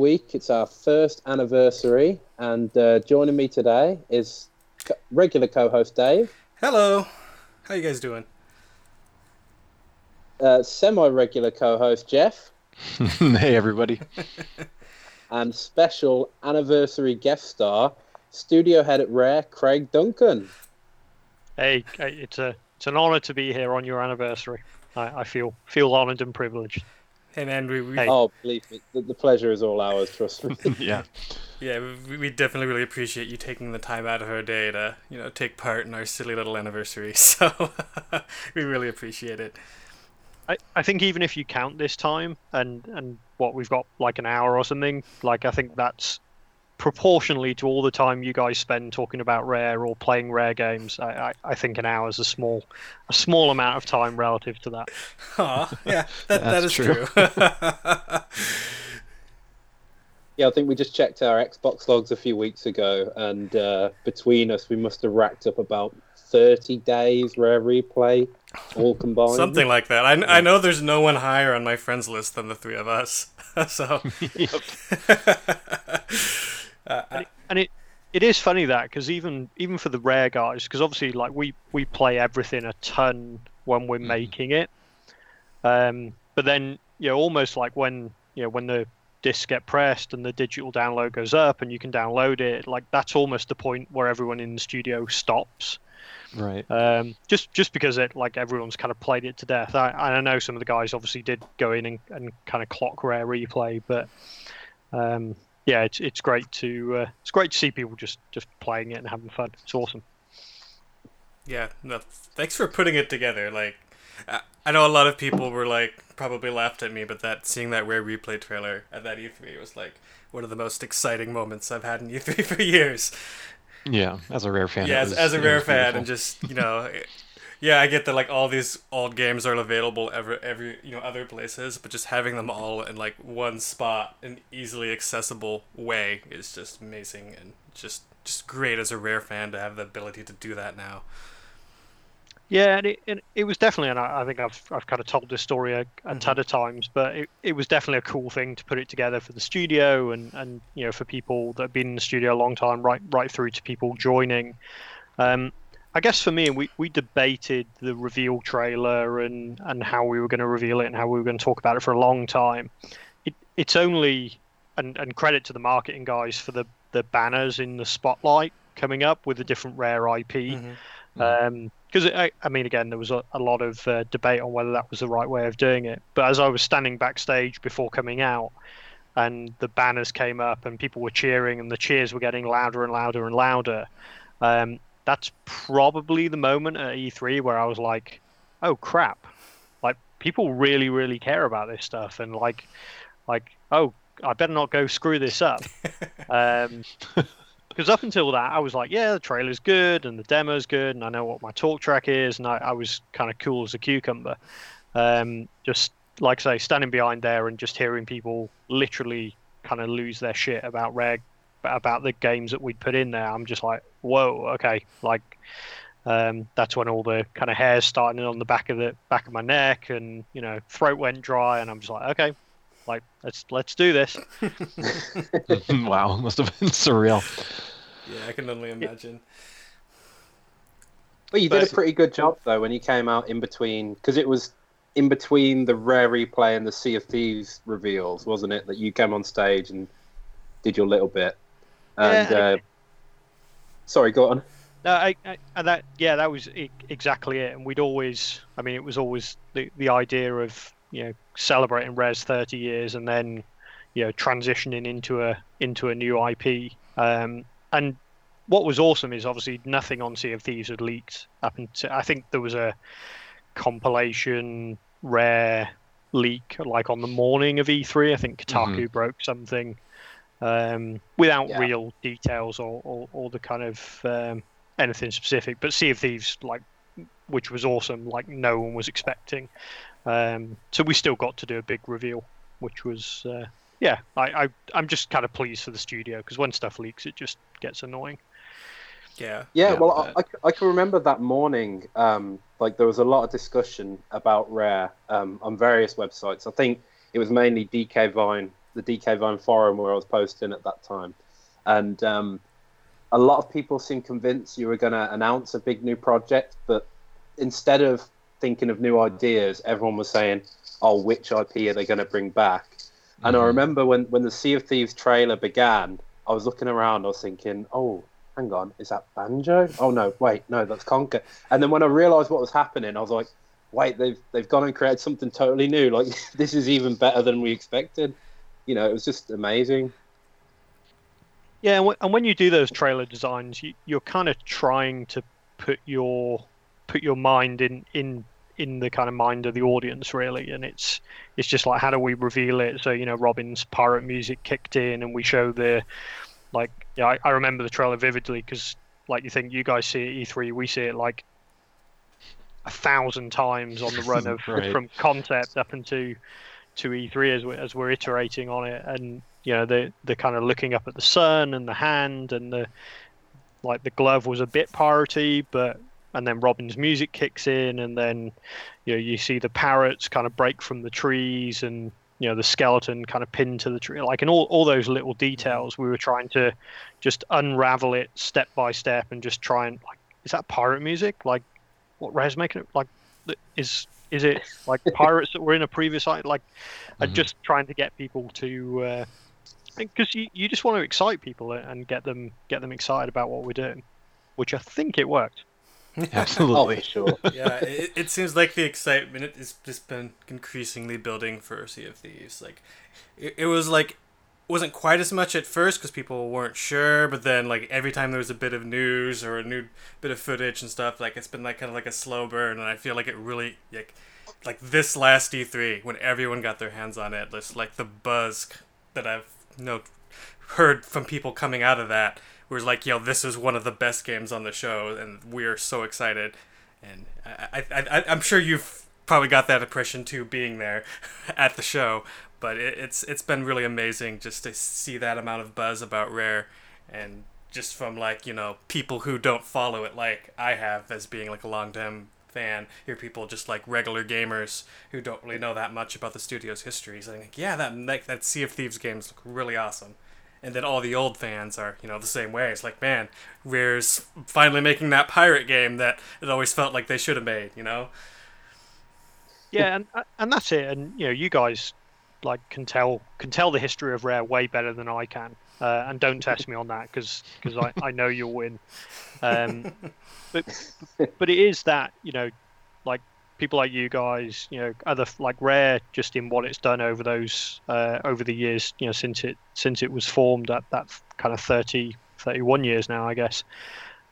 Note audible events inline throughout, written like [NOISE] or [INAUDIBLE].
week it's our first anniversary, and uh, joining me today is co- regular co-host Dave, Hello. How you guys doing? uh, semi-regular co-host Jeff, [LAUGHS] hey everybody. [LAUGHS] and special anniversary guest star, studio head at Rare, Craig Duncan. Hey, hey, it's a it's an honour to be here on your anniversary. I, I feel feel honoured and privileged. Hey man, we, we Hey. Oh, believe me, the, the pleasure is all ours. Trust me. [LAUGHS] yeah. yeah, we, we definitely really appreciate you taking the time out of our day to you know take part in our silly little anniversary. [LAUGHS] So [LAUGHS] we really appreciate it. I, I think even if you count this time and and what we've got like an hour or something, like I think that's proportionally to all the time you guys spend talking about rare or playing rare games. I, I, I think an hour is a small a small amount of time relative to that. Aw, yeah, that, [LAUGHS] that That's true. true. [LAUGHS] Yeah, I think we just checked our Xbox logs a few weeks ago, and uh, between us, we must have racked up about 30 days rare replay, all combined. Something like that. I, I know there's no one higher on my friends list than the three of us. [LAUGHS] so uh, I- and it it is funny that because even even for the rare guys because obviously like we we play everything a ton when we're making it um but then you know almost like when you know when the discs get pressed and the digital download goes up and you can download it like that's almost the point where everyone in the studio stops Right. um, just just because it like everyone's kind of played it to death. I, I know some of the guys obviously did go in and, and kind of clock rare replay, but um, yeah, it's it's great to uh, it's great to see people just just playing it and having fun. It's awesome. Yeah, no, thanks for putting it together. Like, I- I know a lot of people were like probably laughed at me, but that seeing that rare replay trailer at that E3 was like one of the most exciting moments I've had in E3 [LAUGHS] for years. Yeah. As a rare fan. yeah, as, was- as a rare fan, beautiful. and just you know, [LAUGHS] yeah, I get that like all these old games are available every every you know other places, but just having them all in like one spot, an easily accessible way, is just amazing and just just great as a rare fan to have the ability to do that now. Yeah, and it, and it was definitely, and I, I think I've I've kind of told this story a, a ton of times, but it, it was definitely a cool thing to put it together for the studio and, and you know for people that have been in the studio a long time, right right through to people joining. Um, I guess for me, we, we debated the reveal trailer and, and how we were going to reveal it and how we were going to talk about it for a long time. It it's only and, and credit to the marketing guys for the, the banners in the spotlight coming up with the different rare IP because I, I mean again there was a, a lot of uh, debate on whether that was the right way of doing it. But as i was standing backstage before coming out and the banners came up and people were cheering and the cheers were getting louder and louder and louder um, that's probably the moment at e3 where i was like oh crap like people really really care about this stuff and like like oh i better not go screw this up [LAUGHS] um, [LAUGHS] because up until that, I was like, yeah, the trailer's good and the demo's good, and I know what my talk track is, and I, I was kind of cool as a cucumber. Um, just like I say, standing behind there and just hearing people literally kind of lose their shit about reg, about the games that we'd put in there. I'm just like, whoa, okay, like. Um, that's when all the kind of hairs starting on the back of the back of my neck, and you know, throat went dry, and I'm just like, okay, like let's let's do this. [LAUGHS] [LAUGHS] wow. Must have been surreal. Yeah, I can only imagine. Well, you did a pretty good job though when you came out in between, because it was in between the rare replay and the Sea of Thieves reveals, wasn't it? That you came on stage and did your little bit. And Yeah, uh, sorry, go on. No, I, I, and that yeah, that was exactly it. And we'd always, I mean, it was always the the idea of you know celebrating Rare's 30 years and then you know transitioning into a into a new IP. Um, and what was awesome is obviously nothing on Sea of Thieves had leaked up until I think there was a compilation rare leak like on the morning of E3. I think Kotaku broke something um, without Yeah. real details or, or, or the kind of um, anything specific. But Sea of Thieves, like, which was awesome, like no one was expecting. Um, so we still got to do a big reveal, which was uh, yeah. I, I I'm just kind of pleased for the studio because when stuff leaks, it just gets annoying. Yeah. Yeah, Yeah, well, but- I, I, I can remember that morning. Um, like there was a lot of discussion about Rare um, on various websites. I think it was mainly DK Vine, the DK Vine forum where I was posting at that time, and um, a lot of people seemed convinced you were going to announce a big new project, but instead of thinking of new ideas, everyone was saying, "Oh, which IP are they going to bring back?" Mm-hmm. And I mm-hmm. remember when when the Sea of Thieves trailer began, I was looking around, I was thinking, "Oh, hang on, is that Banjo? Oh no, wait, no, that's Conker." And then when I realised what was happening, I was like, "Wait, they've they've gone and created something totally new. Like [LAUGHS] this is even better than we expected." You know, it was just amazing. Yeah, and when you do those trailer designs, you, you're kind of trying to put your put your mind in in in the kind of mind of the audience really and it's it's just like how do we reveal it so you know robin's pirate music kicked in and we show the like yeah i, I remember the trailer vividly because like you think you guys see it e3 we see it like a thousand times on the run [LAUGHS] of right. from concept up into to e3 as we're, as we're iterating on it and you know the the kind of looking up at the sun and the hand and the like the glove was a bit piratey but and then Robin's music kicks in, and then you know you see the parrots kind of break from the trees, and you know the skeleton kind of pinned to the tree, like and all all those little details. We were trying to just unravel it step by step, and just try and like, is that pirate music? Like, what Rare's making it like? Is is it like [LAUGHS] pirates that were in a previous like? Like, mm-hmm. just trying to get people to. because uh, you, you just want to excite people and get them get them excited about what we're doing, which I think it worked. [LAUGHS] Absolutely. oh, sure. [LAUGHS] yeah, it, it seems like the excitement has just been increasingly building for Sea of Thieves. Like, it, it was like wasn't quite as much at first because people weren't sure, but then like every time there was a bit of news or a new bit of footage and stuff, like it's been like kind of like a slow burn, and I feel like it really like like this last E3 when everyone got their hands on it, just like the buzz that I've you know heard from people coming out of that was like, yo, this is one of the best games on the show, and we're so excited. And I, I, I, I'm sure you've probably got that impression too, being there [LAUGHS] at the show. But it, it's it's been really amazing just to see that amount of buzz about Rare, and just from like you know people who don't follow it like I have as being like a long time fan. Hear people just like regular gamers who don't really know that much about the studio's history saying, like, "Yeah, that like, that Sea of Thieves games look really awesome." and then all the old fans are you know the same way it's like man rare's finally making that pirate game that it always felt like they should have made you know yeah and and that's it and you know you guys like can tell can tell the history of rare way better than i can uh, and don't test me on that because because I, I know you'll win um, [LAUGHS] but but it is that you know like people like you guys, you know, other like Rare, just in what it's done over those uh, over the years, you know, since it since it was formed at that kind of 30, 31 years now, I guess.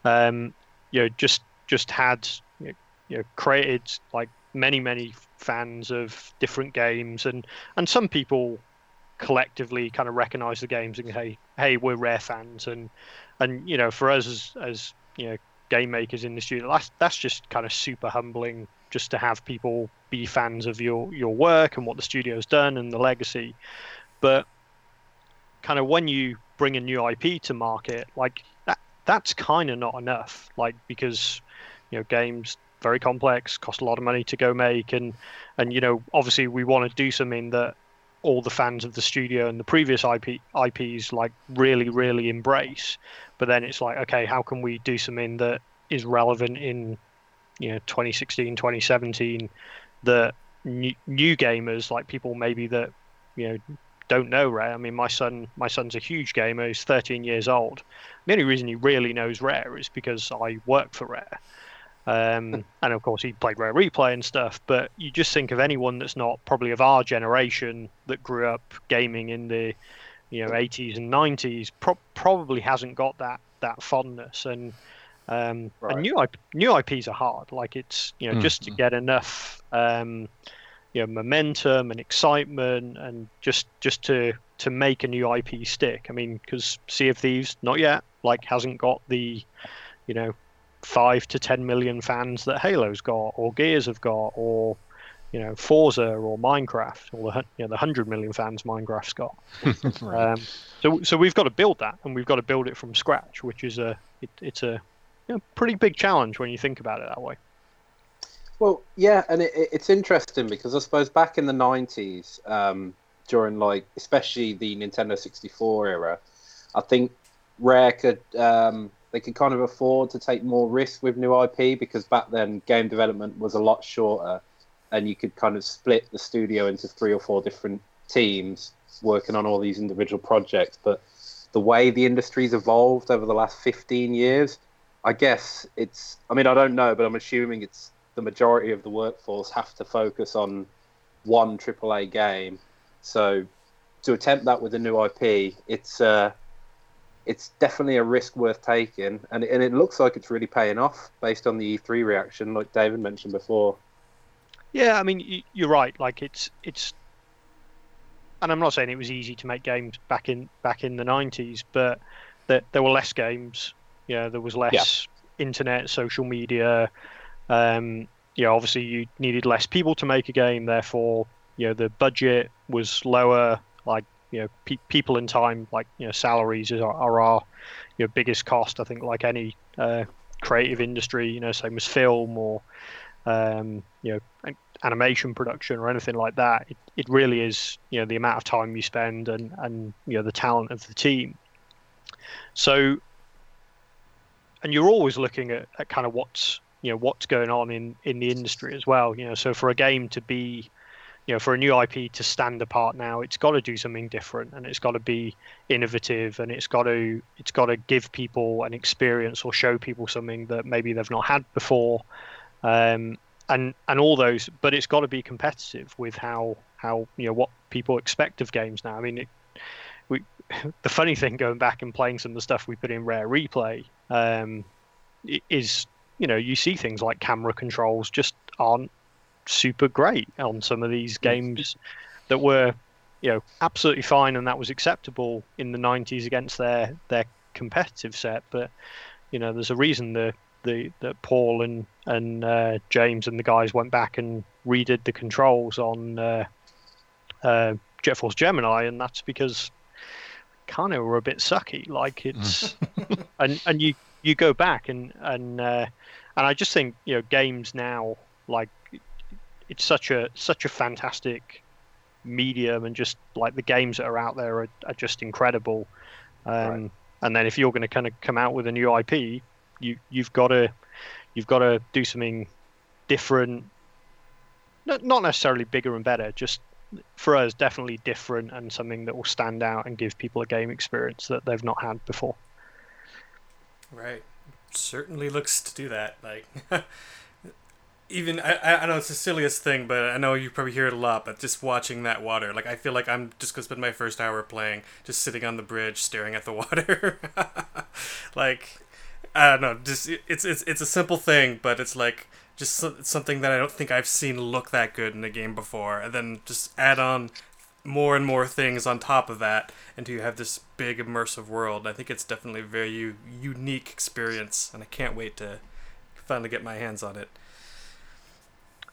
Um, you know, just just had you know, you know created like many many fans of different games, and and some people collectively kind of recognize the games and hey hey we're Rare fans, and and you know for us as as you know game makers in the studio that's that's just kind of super humbling just to have people be fans of your your work and what the studio's done and the legacy. But kind of when you bring a new IP to market, like that that's kind of not enough. Like because you know games very complex, cost a lot of money to go make, and and you know obviously we want to do something that all the fans of the studio and the previous IP IPs like really really embrace. But then it's like okay, how can we do something that is relevant in you know 2016 2017 that new, new gamers like people maybe that you know don't know Rare. I mean, my son, my son's a huge gamer. He's 13 years old. The only reason he really knows Rare is because I work for Rare, um, and of course he played Rare Replay and stuff. But you just think of anyone that's not probably of our generation that grew up gaming in the, you know, 80s and 90s, pro- probably hasn't got that that fondness. And um, right. And new IP, new IPs are hard. Like it's you know mm-hmm. just to get enough um, you know momentum and excitement and just just to to make a new IP stick. I mean, because Sea of Thieves not yet like hasn't got the you know five to ten million fans that Halo's got or Gears have got or you know Forza or Minecraft or the you know the hundred million fans Minecraft's got. [LAUGHS] right. um, so so we've got to build that and we've got to build it from scratch, which is a it, it's a you know, pretty big challenge when you think about it that way. Well, yeah, and it, it, it's interesting because I suppose back in the '90s, um, during like especially the Nintendo 64 era, I think Rare could um, they could kind of afford to take more risk with new IP because back then game development was a lot shorter, and you could kind of split the studio into three or four different teams working on all these individual projects. But the way the industry's evolved over the last 15 years, I guess it's. I mean, I don't know, but I'm assuming it's the majority of the workforce have to focus on one AAA game. So to attempt that with a new IP, it's uh, it's definitely a risk worth taking, and and it looks like it's really paying off based on the E3 reaction, like David mentioned before. Yeah, I mean you're right. Like it's it's, and I'm not saying it was easy to make games back in back in the '90s, but that there were less games. Yeah, there was less yeah. internet, social media, um, you know, obviously you needed less people to make a game, therefore, you know, the budget was lower. Like, you know, pe- people and time, like, you know, salaries are, are our, you know, biggest cost. I think, like any uh, creative industry, you know, same as film or, um, you know, animation production or anything like that. It, it really is, you know, the amount of time you spend and, and you know, the talent of the team. So, and you're always looking at, at kind of what's you know what's going on in in the industry as well you know so for a game to be you know for a new ip to stand apart now it's got to do something different and it's got to be innovative and it's got to it's got to give people an experience or show people something that maybe they've not had before. Um, and and all those but it's got to be competitive with how how you know what people expect of games now. I mean it, we [LAUGHS] the funny thing going back and playing some of the stuff we put in rare replay um, is you know, you see things like camera controls just aren't super great on some of these games that were, you know, absolutely fine and that was acceptable in the 90s against their their competitive set. But you know, there's a reason the the that Paul and and uh, James and the guys went back and redid the controls on uh, uh, Jet Force Gemini, and that's because kind of were a bit sucky. Like it's [LAUGHS] and and you you go back and and uh, and I just think you know games now like it's such a such a fantastic medium and just like the games that are out there are, are just incredible. Um, right. And then if you're going to kind of come out with a new IP, you you've got to you've got to do something different. Not necessarily bigger and better, just for us definitely different and something that will stand out and give people a game experience that they've not had before. Right. Certainly looks to do that. Like, [LAUGHS] even I, I know it's the silliest thing, but I know you probably hear it a lot. But just watching that water, like I feel like I'm just gonna spend my first hour playing, just sitting on the bridge, staring at the water. [LAUGHS] like, I don't know. Just it's it's it's a simple thing, but it's like just something that I don't think I've seen look that good in a game before. And then just add on more and more things on top of that until you have this big immersive world. I think it's definitely a very u- unique experience, and I can't wait to finally get my hands on it.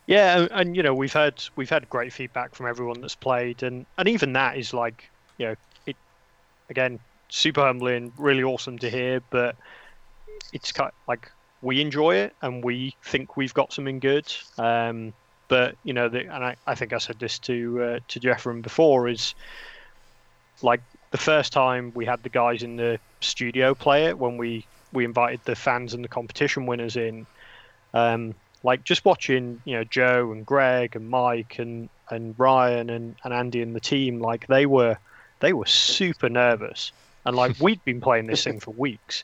Yeah, and, and, you know we've had we've had great feedback from everyone that's played, and and even that is like you know it again super humbling, really awesome to hear, but it's kind of like we enjoy it and we think we've got something good. Um, but you know, the, and I, I think I said this to uh, to Jeffrey before is like the first time we had the guys in the studio play it when we we invited the fans and the competition winners in. Um, like just watching, you know, Joe and Greg and Mike and and Ryan and, and Andy and the team, like they were they were super nervous. And like [LAUGHS] we'd been playing this thing for weeks.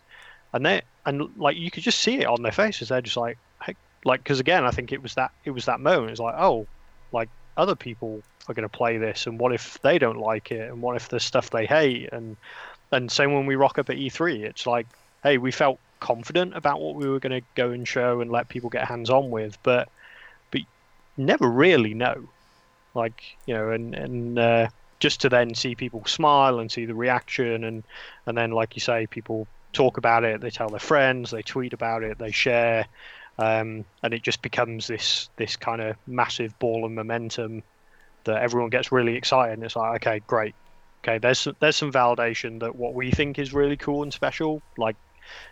And they and like you could just see it on their faces. They're just like, like because again i think it was that it was that moment it's like oh like other people are going to play this and what if they don't like it and what if there's stuff they hate and and same when we rock up at e3 it's like hey we felt confident about what we were going to go and show and let people get hands on with but but never really know like you know and and uh, just to then see people smile and see the reaction and and then like you say people talk about it they tell their friends they tweet about it they share um, and it just becomes this this kind of massive ball of momentum that everyone gets really excited. And it's like, okay, great, okay, there's there's some validation that what we think is really cool and special, like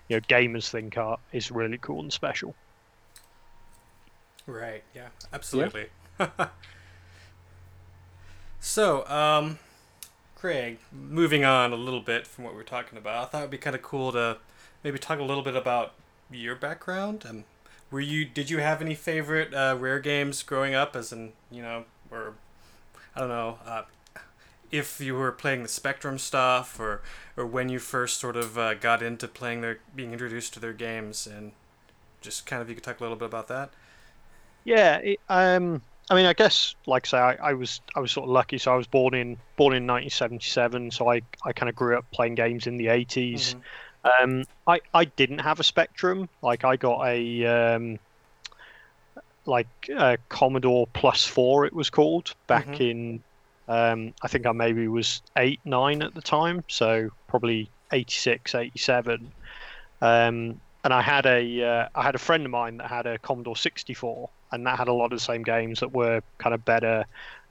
you know, gamers think are is really cool and special. Right. Yeah. Absolutely. [LAUGHS] so, um, Craig, moving on a little bit from what we are talking about, I thought it'd be kind of cool to maybe talk a little bit about your background. And were you did you have any favorite uh, rare games growing up? As in, you know, or I don't know, uh, if you were playing the Spectrum stuff, or or when you first sort of uh, got into playing their being introduced to their games, and just kind of you could talk a little bit about that. Yeah, it, um, I mean, I guess, like I say, I, I, was I was sort of lucky. So I was born in born in 1977. So I, I kind of grew up playing games in the 80s. Mm-hmm. Um, I I didn't have a Spectrum. Like I got a um, like a Commodore Plus Four. It was called back mm-hmm. in. Um, I think I maybe was eight nine at the time. So probably 86, 87. Um, and I had a uh, I had a friend of mine that had a Commodore 64, and that had a lot of the same games that were kind of better.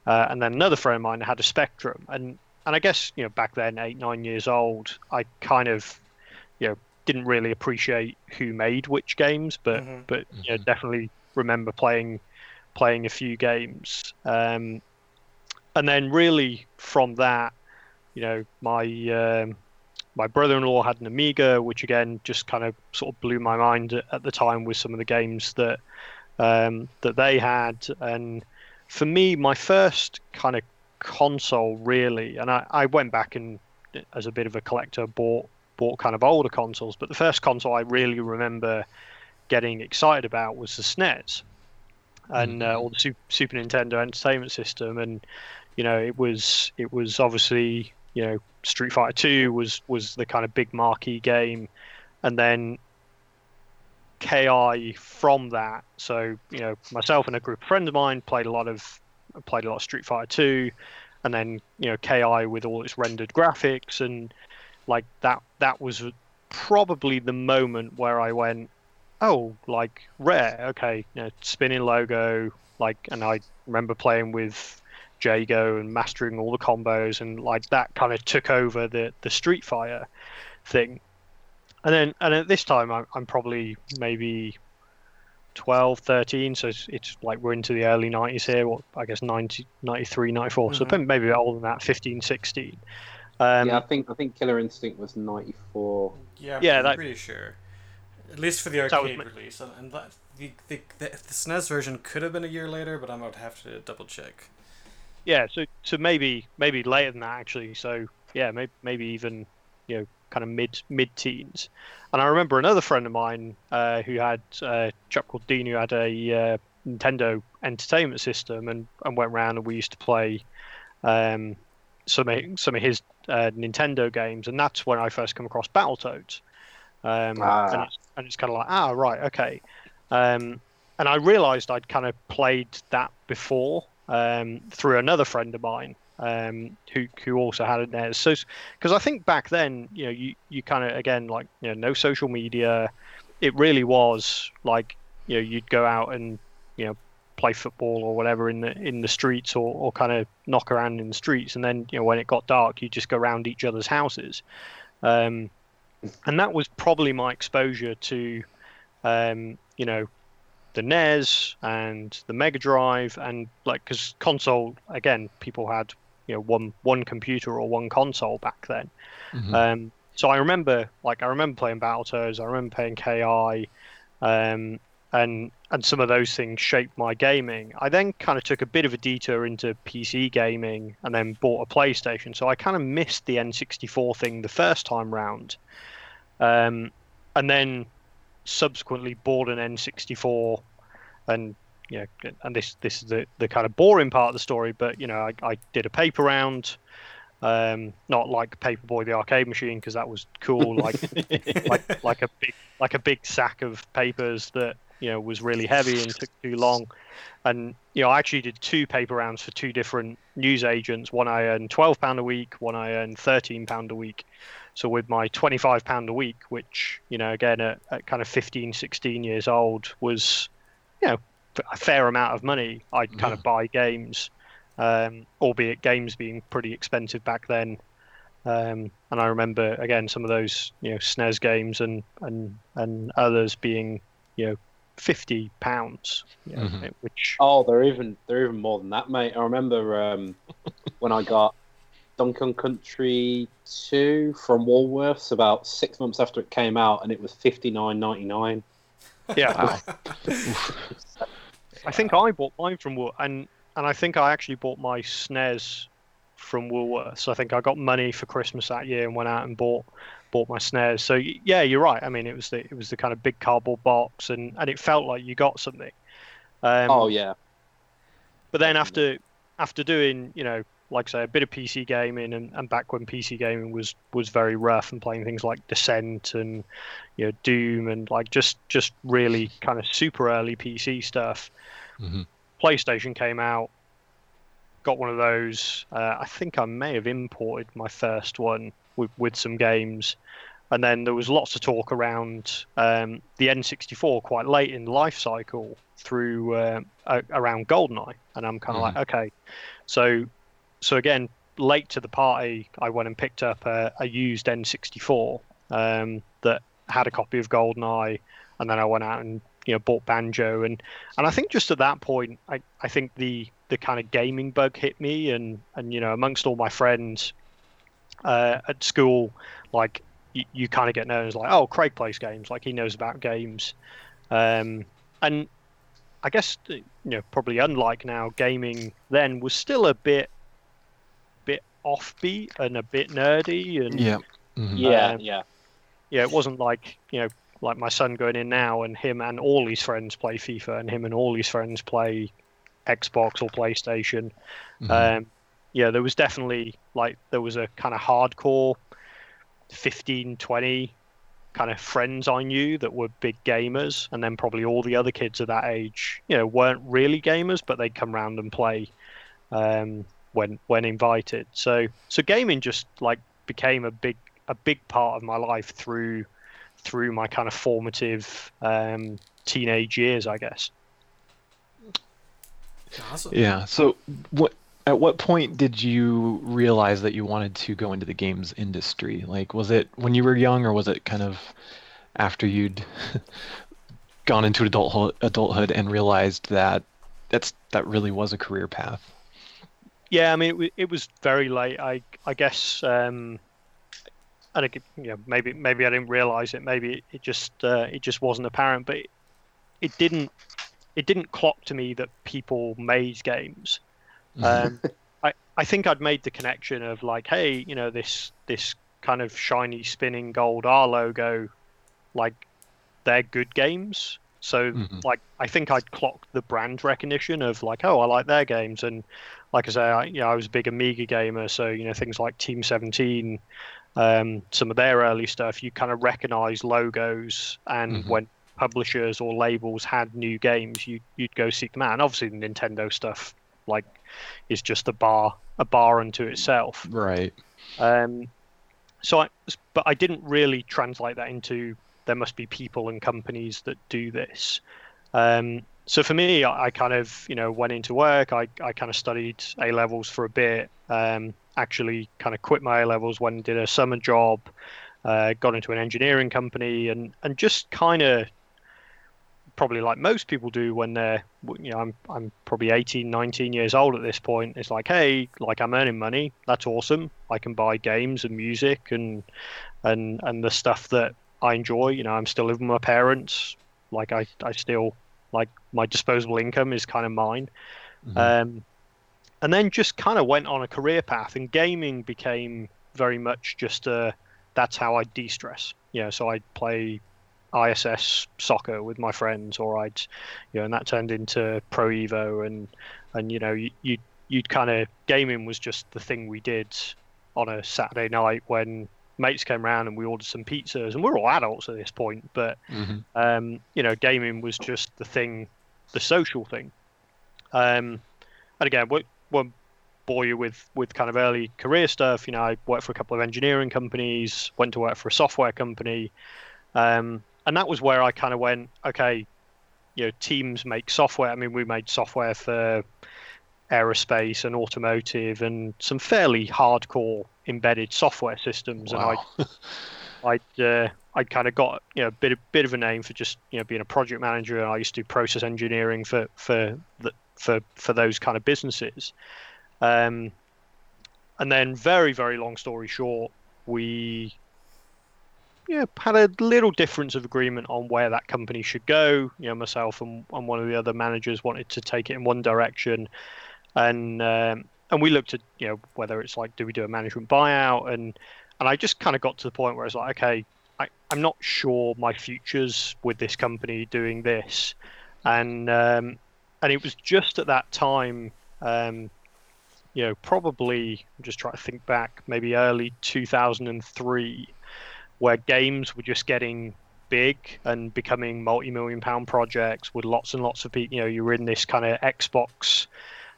Uh, and then another friend of mine had a Spectrum, and and I guess you know back then, eight nine years old, I kind of you know didn't really appreciate who made which games, but mm-hmm. but you know mm-hmm. definitely remember playing playing a few games. Um, and then really from that, you know, my um, my brother-in-law had an Amiga, which again just kind of sort of blew my mind at the time with some of the games that um, that they had. And for me, my first kind of console really, and I, I went back and as a bit of a collector bought bought kind of older consoles, but the first console I really remember getting excited about was the SNES and uh, or the Super Nintendo Entertainment System, and you know it was it was obviously you know Street Fighter Two was was the kind of big marquee game, and then KI from that. So you know myself and a group of friends of mine played a lot of played a lot of Street Fighter Two, and then you know KI with all its rendered graphics and like that that was probably the moment where I went, oh, like rare, okay, you know, spinning logo, like, and I remember playing with Jago and mastering all the combos, and like that kind of took over the the Street Fighter thing. And then, and at this time, I'm, I'm probably maybe 12, 13, so it's, it's, like we're into the early 90s here, what I guess 90, 93, 94, mm-hmm. so maybe older than that, 15, 16. Um, yeah, I think I think Killer Instinct was 94. Yeah, yeah, I'm that, pretty sure. At least for the arcade release, and the, the, the, the SNES version could have been a year later, but I'm going to have to double check yeah, so so maybe maybe later than that actually. So yeah, maybe maybe even you know kind of mid mid teens. And I remember another friend of mine uh, who had uh, a chap called Dean who had a uh, Nintendo Entertainment System and, and went around and we used to play um, some of, some of his uh, Nintendo games and that's when I first come across Battletoads. Um, ah. And, it's, kind of like ah right okay. Um, and I realised I'd kind of played that before um, through another friend of mine um, who who also had it there. So because I think back then, you know, you you kind of again like you know no social media. It really was like you know you'd go out and you know play football or whatever in the in the streets or, or kind of knock around in the streets and then you know when it got dark you just go around each other's houses um, and that was probably my exposure to um, you know the NES and the Mega Drive, and like because console again, people had you know one one computer or one console back then. Mm-hmm. Um, so I remember like I remember playing Battletoads, I remember playing KI, um, and and some of those things shaped my gaming. I then kind of took a bit of a detour into PC gaming, and then bought a PlayStation. So I kind of missed the N64 thing the first time round, um, and then subsequently bought an N64 and you know, and this this is the, the kind of boring part of the story, but you know, I, I did a paper round, um, not like Paperboy the arcade machine because that was cool, like [LAUGHS] like like a big like a big sack of papers that you know was really heavy and took too long, and you know I actually did two paper rounds for two different news agents. One I earned twelve pound a week, one I earned thirteen pound a week. So with my twenty five pound a week, which you know again at, at kind of 15, 16 years old was you know a fair amount of money, I'd kind of buy games, um, albeit games being pretty expensive back then. Um, and I remember again some of those you know SNES games and and and others being you know fifty pounds, yeah, Mhm. which Oh, they're even they're even more than that, mate. I remember um, [LAUGHS] when I got Donkey Kong Country two from Woolworths about six months after it came out, and it was fifty nine ninety nine. yeah, [LAUGHS] I think I bought mine from Wool, and and I think I actually bought my SNES from Woolworths. I think I got money for Christmas that year and went out and bought bought my SNES. So yeah, you're right. I mean, it was the it was the kind of big cardboard box, and and it felt like you got something. Um, oh yeah, But then after after doing, you know, like I say, a bit of PC gaming and, and back when PC gaming was was very rough and playing things like Descent and you know Doom and like just just really kind of super early PC stuff. Mhm. PlayStation came out, got one of those. Uh, I think I may have imported my first one with with some games. And then there was lots of talk around um, the N64 quite late in the life cycle through uh, around GoldenEye, and I'm kind of like, okay, so so again, late to the party, I went and picked up a, a used N64 um, that had a copy of GoldenEye, and then I went out and you know bought Banjo, and and I think just at that point, I, I think the the kind of gaming bug hit me, and and you know amongst all my friends uh, at school, like you, you kind of get known as like, oh, Craig plays games, like he knows about games, um, and I guess you know probably unlike now, gaming then was still a bit bit offbeat and a bit nerdy, and Yeah. Mhm. yeah, Um, yeah. yeah, it wasn't like you know like my son going in now and him and all his friends play FIFA and him and all his friends play Xbox or PlayStation. Mhm. Um, yeah, there was definitely like there was a kind of hardcore 15, 20 kind of friends I knew that were big gamers, and then probably all the other kids of that age, you know, weren't really gamers, but they'd come round and play um, when when invited. So so gaming just like became a big a big part of my life through through my kind of formative um, teenage years, I guess. Awesome. Yeah. So, what at what point did you realize that you wanted to go into the games industry? Like, was it when you were young, or was it kind of after you'd [LAUGHS] gone into adulthood, adulthood and realized that that's that really was a career path? Yeah, I mean, it, it was very late. I I guess, um, and it, you know, maybe maybe I didn't realize it. Maybe it, just uh, it just wasn't apparent. But it, it didn't it didn't clock to me that people made games. Um, I I think I'd made the connection of like, hey, you know, this this kind of shiny spinning gold R logo, like they're good games. So Mhm. like I think I'd clocked the brand recognition of like, oh, I like their games, and like I say, I, you know, I was a big Amiga gamer, so you know things like Team 17, um, some of their early stuff, you kind of recognize logos, and Mhm. when publishers or labels had new games, you you'd go seek them out. And obviously, the Nintendo stuff like is just a bar a bar unto itself. right. Um, so I, but I didn't really translate that into there must be people and companies that do this. Um, so for me, I, I kind of you know went into work. I, I kind of studied A levels for a bit. Um, actually, kind of quit my A levels, went and did a summer job. Uh, got into an engineering company and and just kind of probably like most people do when they're you know I'm I'm probably 18 19 years old at this point. It's like hey like I'm earning money. That's awesome. I can buy games and music and and and the stuff that I enjoy. You know I'm still living with my parents. Like I I still like my disposable income is kind of mine. Mhm. um and then just kind of went on a career path and gaming became very much just uh that's how I de-stress. You know so I'd play ISS soccer with my friends, or I'd, you know, and that turned into Pro Evo, and and you know, you you'd, you'd kind of gaming was just the thing we did on a Saturday night when mates came around and we ordered some pizzas, and we're all adults at this point, but Mhm. um, you know, gaming was just the thing, the social thing. Um, and again, won't, won't bore you with with kind of early career stuff. You know, I worked for a couple of engineering companies, went to work for a software company, um, and that was where I kind of went, okay, you know, teams make software. I mean, we made software for aerospace and automotive and some fairly hardcore embedded software systems, and I [LAUGHS] I'd uh, I'd kind of got you know a bit a bit of a name for just you know being a project manager, and I used to do process engineering for for the, for for those kind of businesses. Um, and then, very very long story short, we yeah had a little difference of agreement on where that company should go. You know, myself and, and one of the other managers wanted to take it in one direction, and um, and we looked at you know whether it's like do we do a management buyout? And and I just kind of got to the point where it's like okay I, I'm not sure my future's with this company doing this. And um, and it was just at that time um, you know probably just trying to think back maybe early 2003 where games were just getting big and becoming multi-million pound projects with lots and lots of people you know you were in this kind of Xbox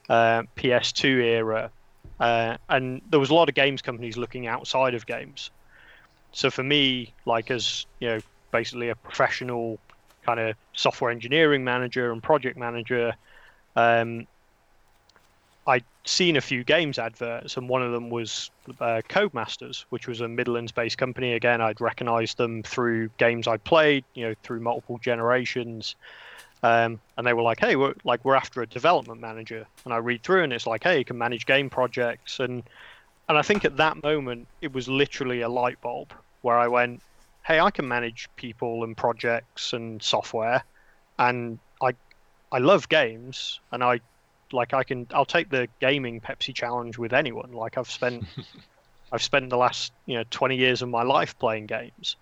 uh, PS2 era, uh, and there was a lot of games companies looking outside of games. So for me, like as you know, basically a professional kind of software engineering manager and project manager, um, I'd seen a few games adverts, and one of them was uh, Codemasters, which was a Midlands-based company. Again, I'd recognised them through games I'd played, you know, through multiple generations. Um, and they were like, "Hey, we're like we're after a development manager." And I read through, and it's like, "Hey, you can manage game projects." And and I think at that moment it was literally a light bulb where I went, "Hey, I can manage people and projects and software, and I I love games, and I like I can I'll take the gaming Pepsi challenge with anyone. Like I've spent [LAUGHS] I've spent the last you know 20 years of my life playing games."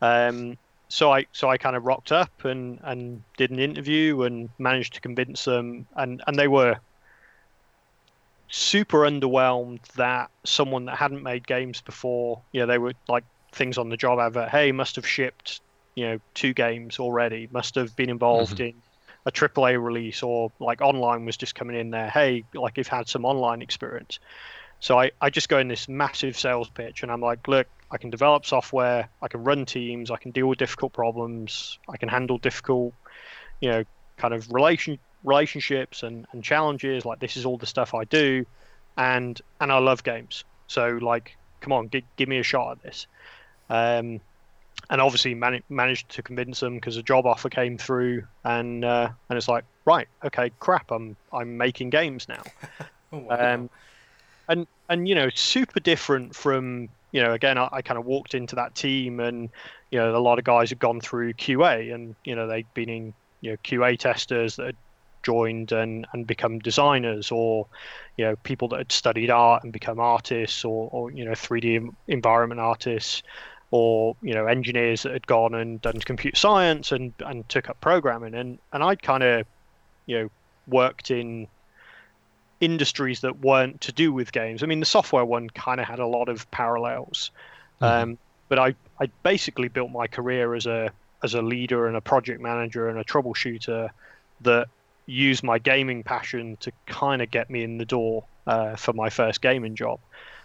Um, so I so I kind of rocked up and and did an interview and managed to convince them and and they were super underwhelmed that someone that hadn't made games before you know they were like things on the job advert hey must have shipped you know two games already must have been involved mm-hmm. in a AAA release or like online was just coming in there hey like you've had some online experience so I, I just go in this massive sales pitch and I'm like look I can develop software, I can run teams, I can deal with difficult problems, I can handle difficult, you know, kind of relation relationships and, and challenges. Like this is all the stuff I do, and and I love games. So like, come on, g- give me a shot at this. Um, and obviously man- managed to convince them because a job offer came through, and uh, and it's like, right, okay, crap, I'm I'm making games now. [LAUGHS] oh, wow. um, and and you know, super different from you know, again, I, I kind of walked into that team, and you know, a lot of guys had gone through QA, and you know, they'd been in you know QA testers that had joined and and become designers, or you know, people that had studied art and become artists, or or you know, 3D environment artists, or you know, engineers that had gone and done computer science and and took up programming, and and I'd kind of you know worked in industries that weren't to do with games. I mean, the software one kind of had a lot of parallels, mm-hmm. um, but I I basically built my career as a as a leader and a project manager and a troubleshooter that used my gaming passion to kind of get me in the door uh, for my first gaming job,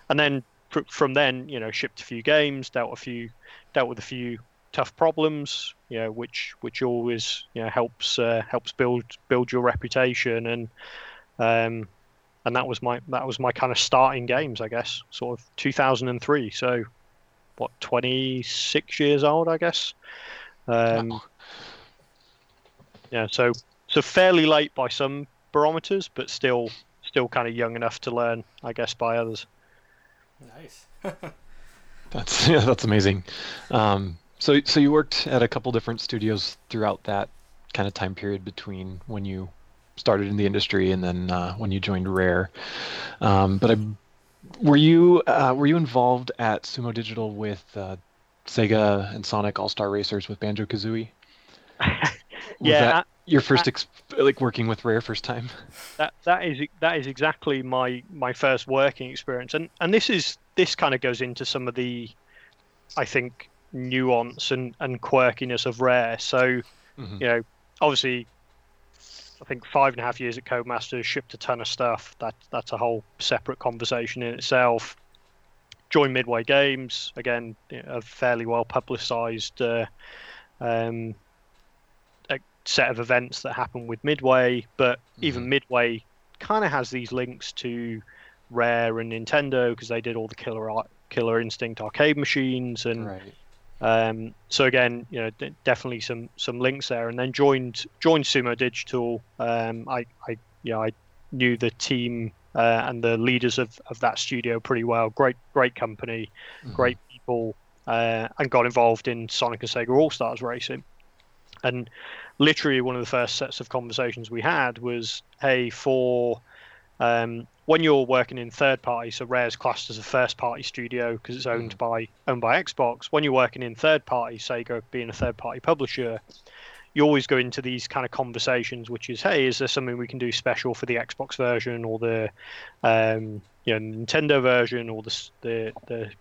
and then from then you know shipped a few games, dealt a few dealt with a few tough problems, you know, which which always you know helps uh, helps build build your reputation and um, and that was my that was my kind of starting games, I guess, sort of 2003. So, what 26 years old, I guess. Um, Yeah, so so fairly late by some barometers, but still still kind of young enough to learn, I guess, by others. Nice. that's [LAUGHS] yeah, that's amazing. Um, so so you worked at a couple different studios throughout that kind of time period between when you started in the industry and then uh, when you joined Rare. Um, but I, were you uh, were you involved at Sumo Digital with uh, Sega and Sonic All Star Racers with Banjo Kazooie? [LAUGHS] yeah, your first ex- like working with Rare first time. [LAUGHS] That that is that is exactly my my first working experience, and and this is this kind of goes into some of the, I think nuance and and quirkiness of Rare. So, mm-hmm. you know, obviously I think five and a half years at Codemasters, shipped a ton of stuff. That that's a whole separate conversation in itself. Joined Midway Games again, a fairly well publicised uh, um, set of events that happen with Midway, but mm-hmm. even Midway kind of has these links to Rare and Nintendo because they did all the Killer Art, Killer Instinct arcade machines and. Right. Um, so again, you know, d- definitely some some links there, and then joined joined Sumo Digital. Um, I I yeah I knew the team uh, and the leaders of, of that studio pretty well. Great great company, Mhm. great people, uh, and got involved in Sonic and Sega All Stars racing. And literally, one of the first sets of conversations we had was, "Hey, for um, when you're working in third party, so Rare's classed as a first party studio because it's owned by owned by Xbox. When you're working in third party, Sega being a third party publisher, you always go into these kind of conversations, which is, hey, is there something we can do special for the Xbox version or the um, you know Nintendo version or the the the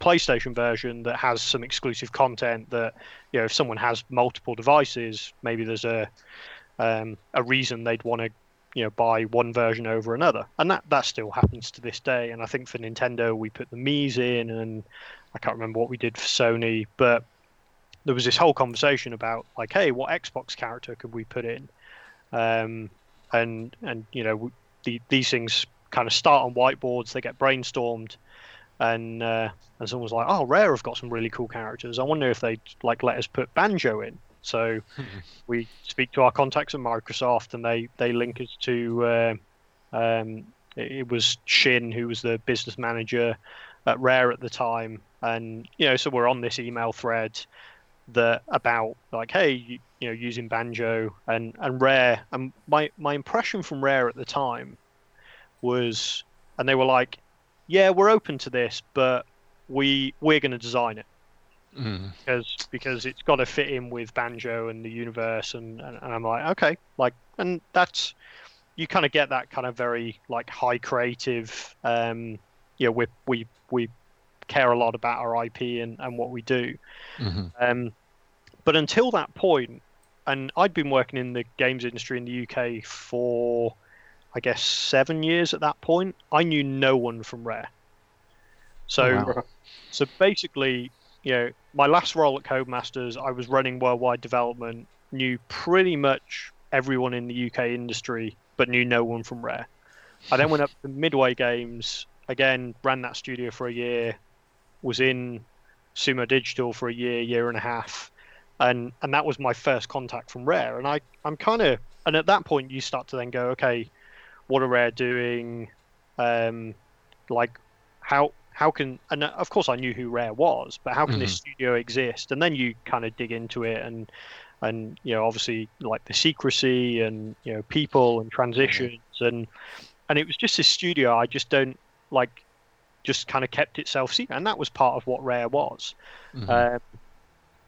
PlayStation version that has some exclusive content that you know if someone has multiple devices, maybe there's a um, a reason they'd want to you know buy one version over another, and that that still happens to this day. And I think for Nintendo, we put the Mii's in, and I can't remember what we did for Sony, but there was this whole conversation about like, hey, what Xbox character could we put in? Um, and and you know the, these things kind of start on whiteboards, they get brainstormed, and uh, and someone's like, oh, Rare have got some really cool characters. I wonder if they'd like let us put Banjo in. So [LAUGHS] we speak to our contacts at Microsoft, and they they link us to. Uh, um, it it was Shin who was the business manager at Rare at the time, and you know, so we're on this email thread that about like, hey, you, you know, using Banjo and and Rare, and my my impression from Rare at the time was, and they were like, yeah, we're open to this, but we we're going to design it Mhm. because because it's got to fit in with banjo and the universe and, and, and i'm like okay like and that's you kind of get that kind of very like high creative um you know we we we care a lot about our ip and and what we do Mhm. um but until that point and i'd been working in the games industry in the uk for i guess seven years at that point i knew no one from rare so Oh, wow. so basically, you know, my last role at Codemasters, I was running worldwide development, knew pretty much everyone in the UK industry, but knew no one from Rare. I then went up to Midway Games, again, ran that studio for a year, was in Sumo Digital for a year, year and a half, and and that was my first contact from Rare. And I I'm kind of and at that point you start to then go, okay, what are Rare doing? Um, like how how can and uh, of course I knew who Rare was, but how can this studio exist? And then you kind of dig into it and and you know obviously like the secrecy and you know people and transitions and and it was just this studio I just don't like just kind of kept itself secret and that was part of what Rare was. Mhm. Um,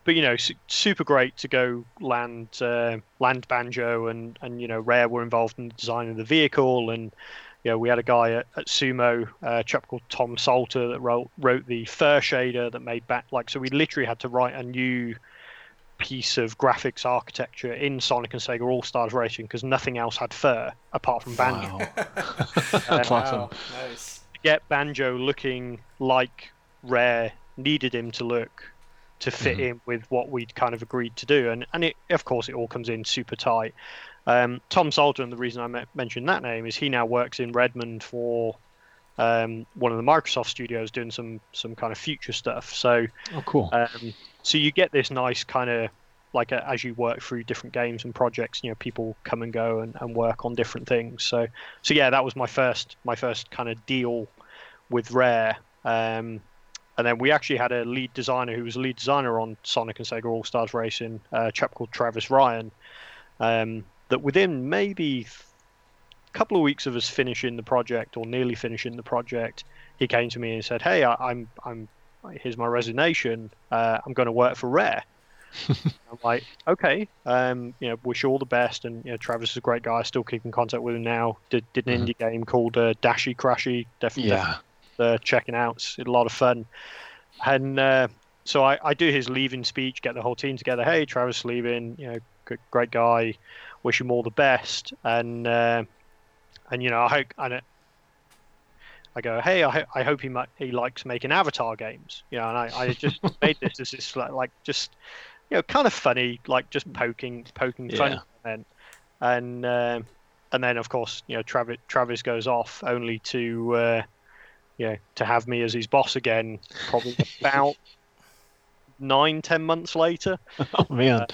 but you know, su- super great to go land uh, land banjo and and you know, Rare were involved in the design of the vehicle and you know, we had a guy at, at Sumo, uh, a chap called Tom Salter that wrote wrote the fur shader that made back like so we literally had to write a new piece of graphics architecture in Sonic and Sega All Stars Racing because nothing else had fur apart from banjo. Wow. [LAUGHS] [LAUGHS] That's awesome. Wow, nice. To get banjo looking like Rare needed him to look to fit Mhm. in with what we'd kind of agreed to do, and and it of course it all comes in super tight. Um, Tom Salter, and the reason I me- mentioned that name is he now works in Redmond for um, one of the Microsoft studios doing some some kind of future stuff. So Oh, cool. um, so you get this nice kind of like a, as you work through different games and projects, you know, people come and go and, and work on different things. So so yeah, that was my first my first kind of deal with Rare. Um, and then we actually had a lead designer who was a lead designer on Sonic and Sega All Stars Racing, uh, a chap called Travis Ryan. Um, that within maybe a couple of weeks of us finishing the project or nearly finishing the project, he came to me and said, "Hey, I, I'm I'm here's my resignation. Uh, I'm going to work for Rare." [LAUGHS] I'm like, okay, um, you know, wish you all the best. And you know, Travis is a great guy. I still keep in contact with him now. Did did an Mhm. indie game called uh, Dashy Crashy. Definitely, Yeah. Uh, checking out. It's a lot of fun. And uh, so I, I do his leaving speech, get the whole team together. Hey, Travis leaving, you know, good, great guy. Wish him all the best. And uh, and you know, I hope and it, I go, hey, I, ho- I hope he might, he likes making Avatar games. You know, and I, I just [LAUGHS] made this as this like, like just you know kind of funny, like just poking poking fun. Yeah. And and um, and then of course you know Travis Travis goes off only to uh, know to have me as his boss again, probably [LAUGHS] about nine, ten months later. [LAUGHS] Oh man.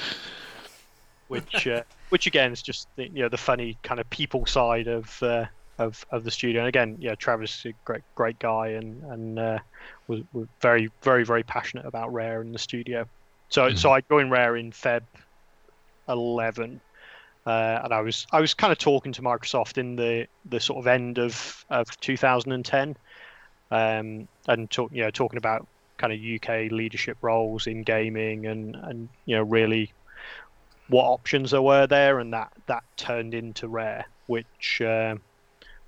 which uh, which again is just the, you know the funny kind of people side of uh, of of the studio. And again, yeah, Travis is a great great guy and and uh, was, was very very very passionate about Rare in the studio. So so I joined Rare in Feb eleven. Uh, and I was I was kind of talking to Microsoft in the, the sort of end of, of 2010, um, and talk, you know talking about kind of UK leadership roles in gaming and and you know really what options there were there, and that that turned into Rare, which uh,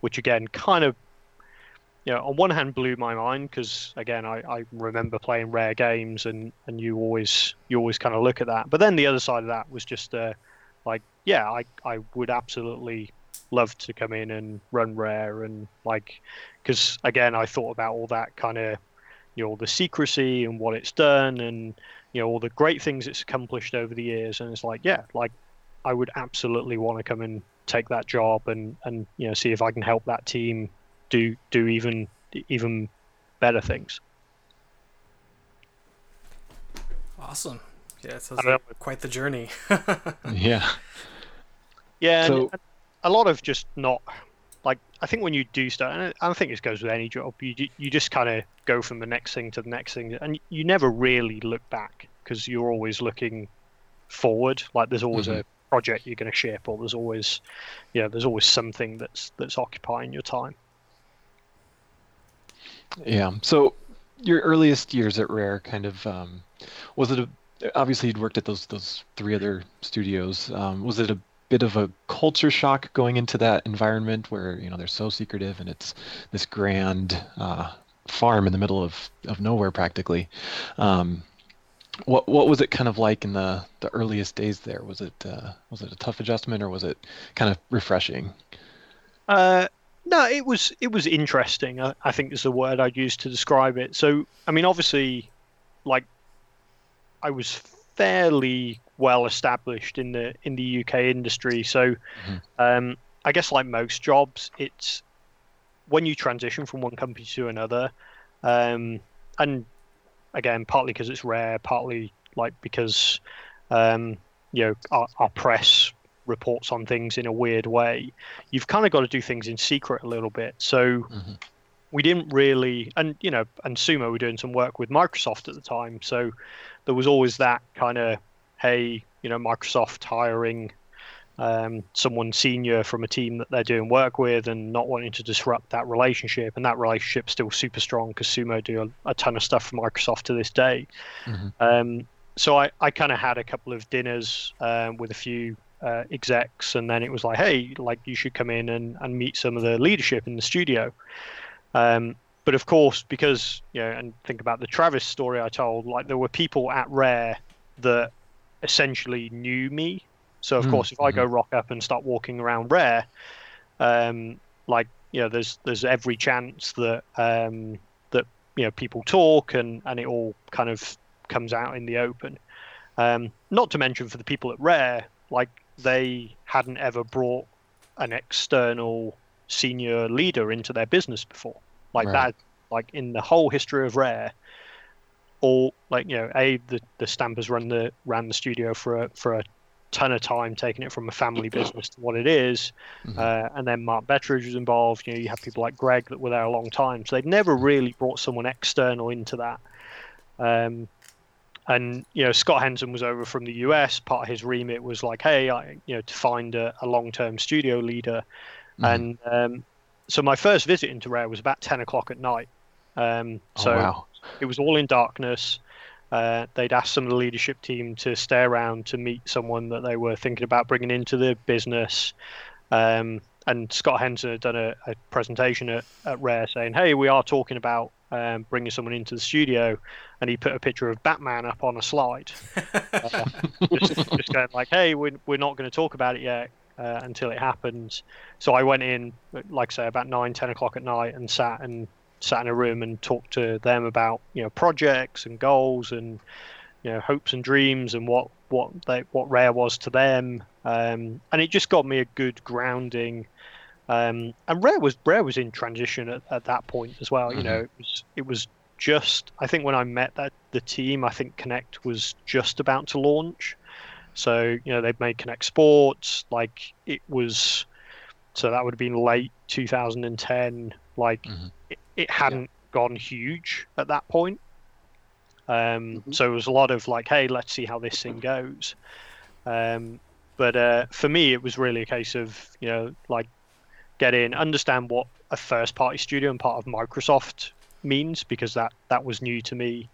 which again kind of you know on one hand blew my mind because again I, I remember playing Rare games and and you always you always kind of look at that, but then the other side of that was just uh, like yeah I I would absolutely love to come in and run Rare and like because again I thought about all that kind of you know the secrecy and what it's done and you know all the great things it's accomplished over the years and it's like yeah like i would absolutely want to come and take that job and and you know see if i can help that team do do even even better things Awesome. Yeah, it sounds like quite the journey. [LAUGHS] Yeah. yeah So- and a lot of just not like i think when you do start and i think this goes with any job you you just kind of go from the next thing to the next thing and you never really look back because you're always looking forward like there's always a project you're going to ship or there's always yeah there's always something that's that's occupying your time Yeah. So your earliest years at Rare kind of um, was it a obviously you'd worked at those those three other studios. Um, was it a bit of a culture shock going into that environment where you know they're so secretive and it's this grand uh, farm in the middle of, of nowhere practically. Um, what what was it kind of like in the, the earliest days there? Was it uh, was it a tough adjustment or was it kind of refreshing? Uh, no, it was it was interesting. I, I think is the word I'd use to describe it. So, I mean, obviously, like, I was fairly well established in the in the UK industry. So, Mhm. um, I guess like most jobs, it's when you transition from one company to another, um, and again, partly because it's rare, partly like because um, you know our, our press reports on things in a weird way. You've kind of got to do things in secret a little bit. So Mhm. we didn't really, and you know, and Sumo were doing some work with Microsoft at the time, so there was always that kind of, hey, you know, Microsoft hiring um, someone senior from a team that they're doing work with and not wanting to disrupt that relationship. And that relationship's still super strong because Sumo do a, a ton of stuff for Microsoft to this day. Mhm. Um, so I, I kind of had a couple of dinners um, with a few uh, execs, and then it was like, hey, like you should come in and, and meet some of the leadership in the studio. Um, but of course, because you know, and think about the Travis story I told, like there were people at Rare that essentially knew me. So of Mm, course, if I go rock up and start walking around Rare, um, like you know, there's there's every chance that um, that you know people talk and and it all kind of comes out in the open. Um, not to mention for the people at Rare, like they hadn't ever brought an external senior leader into their business before. Like Right. that, like in the whole history of Rare, all like you know, a the the Stampers run the ran the studio for a for a ton of time, taking it from a family [CLEARS THROAT] business to what it is. Mhm. Uh, and then Mark Betteridge was involved. You know, you have people like Greg that were there a long time, so they'd never really brought someone external into that. Um, and you know, Scott Henson was over from the US. Part of his remit was like, hey, I, you know, to find a, a long-term studio leader. Mhm. And um, so my first visit into Rare was about ten o'clock at night. Um, Oh, so wow. It was all in darkness. Uh, they'd asked some of the leadership team to stay around to meet someone that they were thinking about bringing into the business. Um, and Scott Henson had done a, a presentation at, at Rare saying, "Hey, we are talking about um, bringing someone into the studio," and he put a picture of Batman up on a slide, [LAUGHS] uh, just, just going like, "Hey, we're we're not going to talk about it yet." Uh, until it happens, so I went in, like I say, about nine, ten o'clock at night, and sat and sat in a room and talked to them about you know projects and goals and you know hopes and dreams and what what they what rare was to them um, and it just got me a good grounding um, and rare was rare was in transition at, at that point as well you know it was it was just I think when I met that the team, I think Kinect was just about to launch. So you know they've made Kinect Sports, like it was, so that would have been late 2010. Like Mhm. it, it hadn't gone huge at that point. Um, Mhm. So it was a lot of like, hey, let's see how this thing goes. Um, but uh, for me, it was really a case of you know like get in, understand what a first party studio and part of Microsoft means because that that was new to me.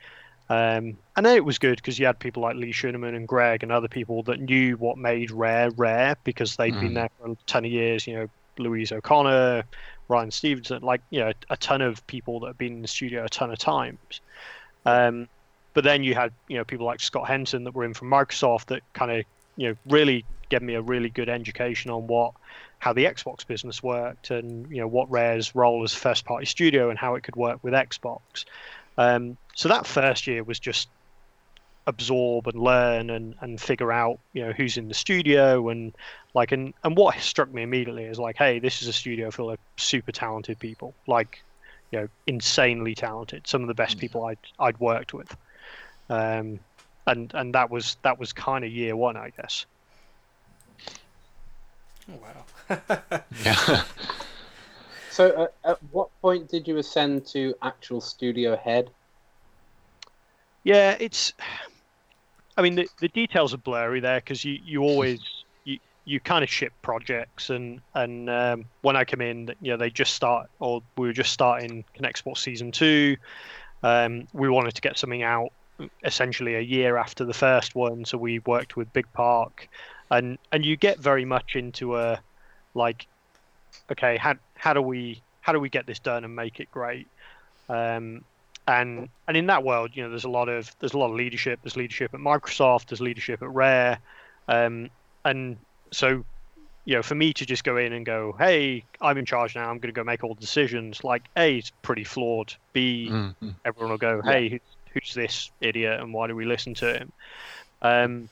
Um, and then it was good because you had people like Lee Schuneman and Greg and other people that knew what made Rare rare because they had been Mhm. there for a ton of years. You know, Louise O'Connor, Ryan Stevenson, like you know, a ton of people that have been in the studio a ton of times. Um, but then you had you know people like Scott Henson that were in from Microsoft that kind of you know really gave me a really good education on what how the Xbox business worked and you know what Rare's role as first party studio and how it could work with Xbox. Um, so that first year was just absorb and learn and, and figure out you know who's in the studio and like and, and what struck me immediately is like hey this is a studio full of super talented people like you know insanely talented some of the best people I'd I'd worked with um and and that was that was kind of year one I guess Oh, wow. Yeah. [LAUGHS] So, uh, at what point did you ascend to actual studio head? Yeah, it's. I mean, the, the details are blurry there because you, you always you, kind of ship projects and and um, when I come in, you know, they just start or we were just starting Kinect Sports season two. Um, we wanted to get something out essentially a year after the first one, so we worked with Big Park, and and you get very much into a like, okay, how how do we how do we get this done and make it great? Um, and and in that world, you know, there's a lot of there's a lot of leadership. There's leadership at Microsoft. There's leadership at Rare, um, and so you know, for me to just go in and go, hey, I'm in charge now. I'm going to go make all the decisions. Like, a, it's pretty flawed. B, Mhm. everyone will go, hey, who's, who's this idiot, and why do we listen to him? Um,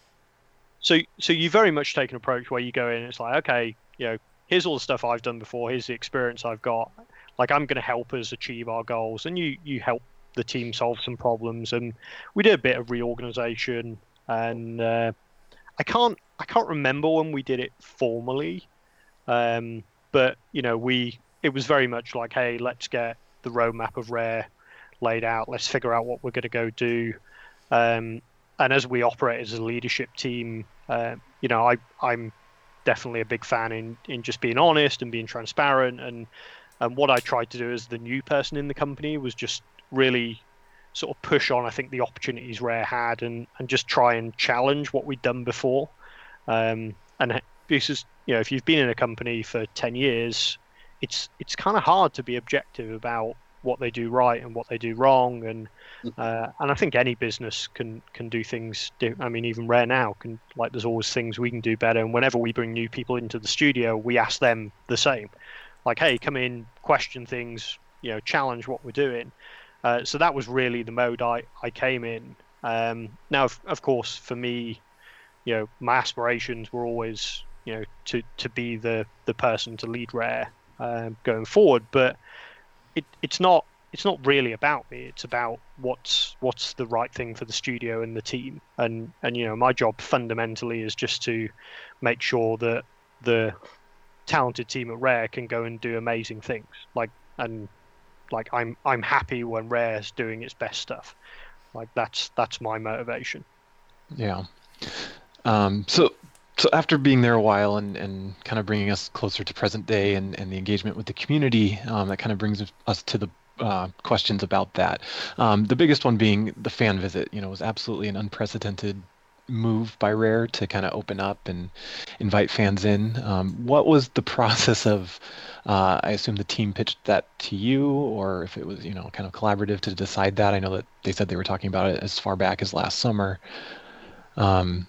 so so you very much take an approach where you go in. and It's like, okay, you know, here's all the stuff I've done before. Here's the experience I've got. Like, I'm going to help us achieve our goals, and you you help the team solve some problems. And we did a bit of reorganization, and uh, I can't I can't remember when we did it formally, um, but you know we it was very much like, hey, let's get the roadmap of Rare laid out. Let's figure out what we're going to go do. Um, and as we operate as a leadership team, uh, you know, I I'm definitely a big fan in in just being honest and being transparent. And and what I tried to do as the new person in the company was just really sort of push on. I think the opportunities Rare had and and just try and challenge what we'd done before. Um, and this is you know, if you've been in a company for ten years, it's it's kind of hard to be objective about what they do right and what they do wrong and uh, and I think any business can can do things I mean even Rare now can like there's always things we can do better and whenever we bring new people into the studio we ask them the same like hey come in question things you know challenge what we're doing uh, so that was really the mode I, I came in. Um, now of, of course for me you know my aspirations were always you know to to be the the person to lead Rare um, going forward but it, it's not it's not really about me. It's about what's what's the right thing for the studio and the team. And and you know my job fundamentally is just to make sure that the talented team at rare can go and do amazing things. Like and like i'm i'm happy when rare's doing its best stuff like that's that's my motivation Yeah. Um, so, so after being there a while and, and kind of bringing us closer to present day and, and the engagement with the community, um, that kind of brings us to the uh, questions about that. Um, the biggest one being the fan visit. You know, was absolutely an unprecedented move by Rare to kind of open up and invite fans in. Um, what was the [LAUGHS] process of? Uh, I assume the team pitched that to you, or if it was you know kind of collaborative to decide that. I know that they said they were talking about it as far back as last summer. Um,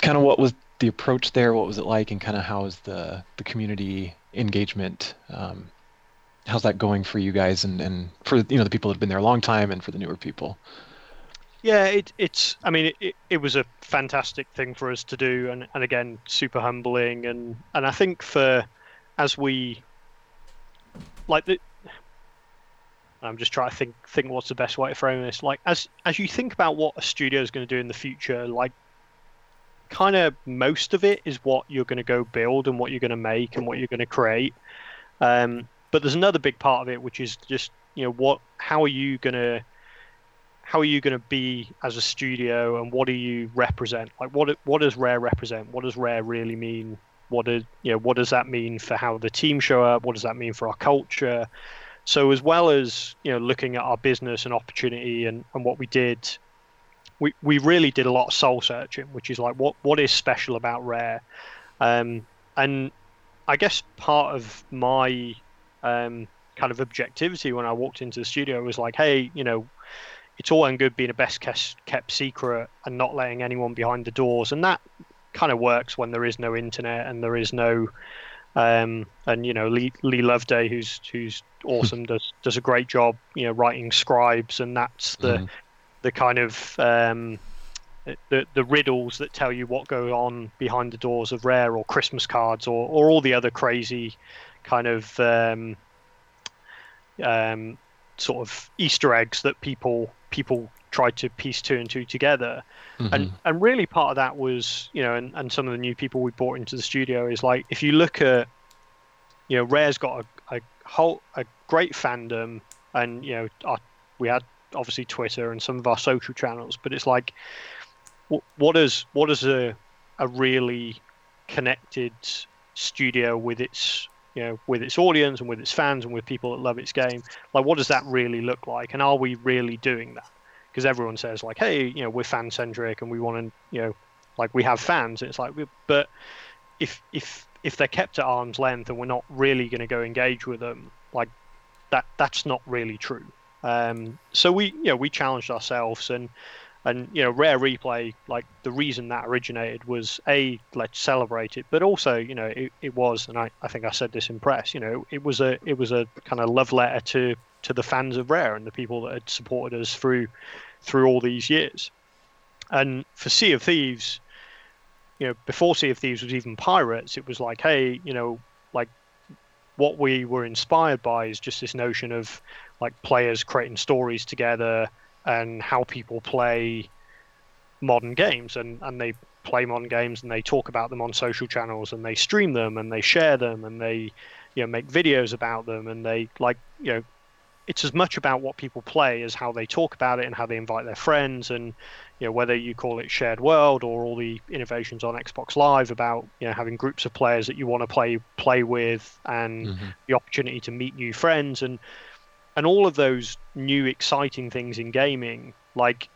kind of what was the approach there? What was it like, and kind of how is the the community engagement? Um, how's that going for you guys, and and for you know the people that have been there a long time, and for the newer people? Yeah, it, it's. I mean, it, it was a fantastic thing for us to do, and, and again, super humbling, and and I think for as we like the I'm just trying to think think what's the best way to frame this. Like as as you think about what a studio is going to do in the future, like kind of most of it is what you're going to go build and what you're going to make and what you're going to create. Um, but there's another big part of it which is just you know what how are you going to how are you going to be as a studio and what do you represent? Like what what does rare represent? What does rare really mean? What does you know what does that mean for how the team show up? What does that mean for our culture? So as well as you know looking at our business and opportunity and, and what we did we, we really did a lot of soul searching which is like what what is special about rare? Um, and i guess part of my um, kind of objectivity when i walked into the studio was like hey you know it's all and good being a best kept secret and not letting anyone behind the doors, and that kind of works when there is no internet and there is no. Um, and you know Lee, Lee Loveday, who's who's [LAUGHS] awesome, does does a great job, you know, writing scribes, and that's the mm. the kind of um, the the riddles that tell you what goes on behind the doors of Rare, or Christmas cards, or or all the other crazy kind of um, um, sort of Easter eggs that people people tried to piece two and two together. Mm-hmm. And and really part of that was, you know, and, and some of the new people we brought into the studio is like if you look at you know, Rare's got a, a whole a great fandom and you know, our, we had obviously Twitter and some of our social channels, but it's like what, what is what is a a really connected studio with its you know, with its audience and with its fans and with people that love its game. Like, what does that really look like? And are we really doing that? Because everyone says like, hey, you know, we're fan centric and we want to, you know, like we have fans. It's like, but if if if they're kept at arm's length and we're not really going to go engage with them, like that that's not really true. Um, so we, you know, we challenged ourselves and and you know rare replay like the reason that originated was a let's celebrate it but also you know it, it was and I, I think i said this in press you know it was a it was a kind of love letter to to the fans of rare and the people that had supported us through through all these years. And for sea of thieves you know before sea of thieves was even pirates it was like hey you know like what we were inspired by is just this notion of like players creating stories together and how people play modern games and, and they play modern games and they talk about them on social channels and they stream them and they share them and they you know make videos about them and they like you know it's as much about what people play as how they talk about it and how they invite their friends and you know whether you call it shared world or all the innovations on Xbox Live about you know having groups of players that you want to play play with and mm-hmm. the opportunity to meet new friends and and all of those new exciting things in gaming like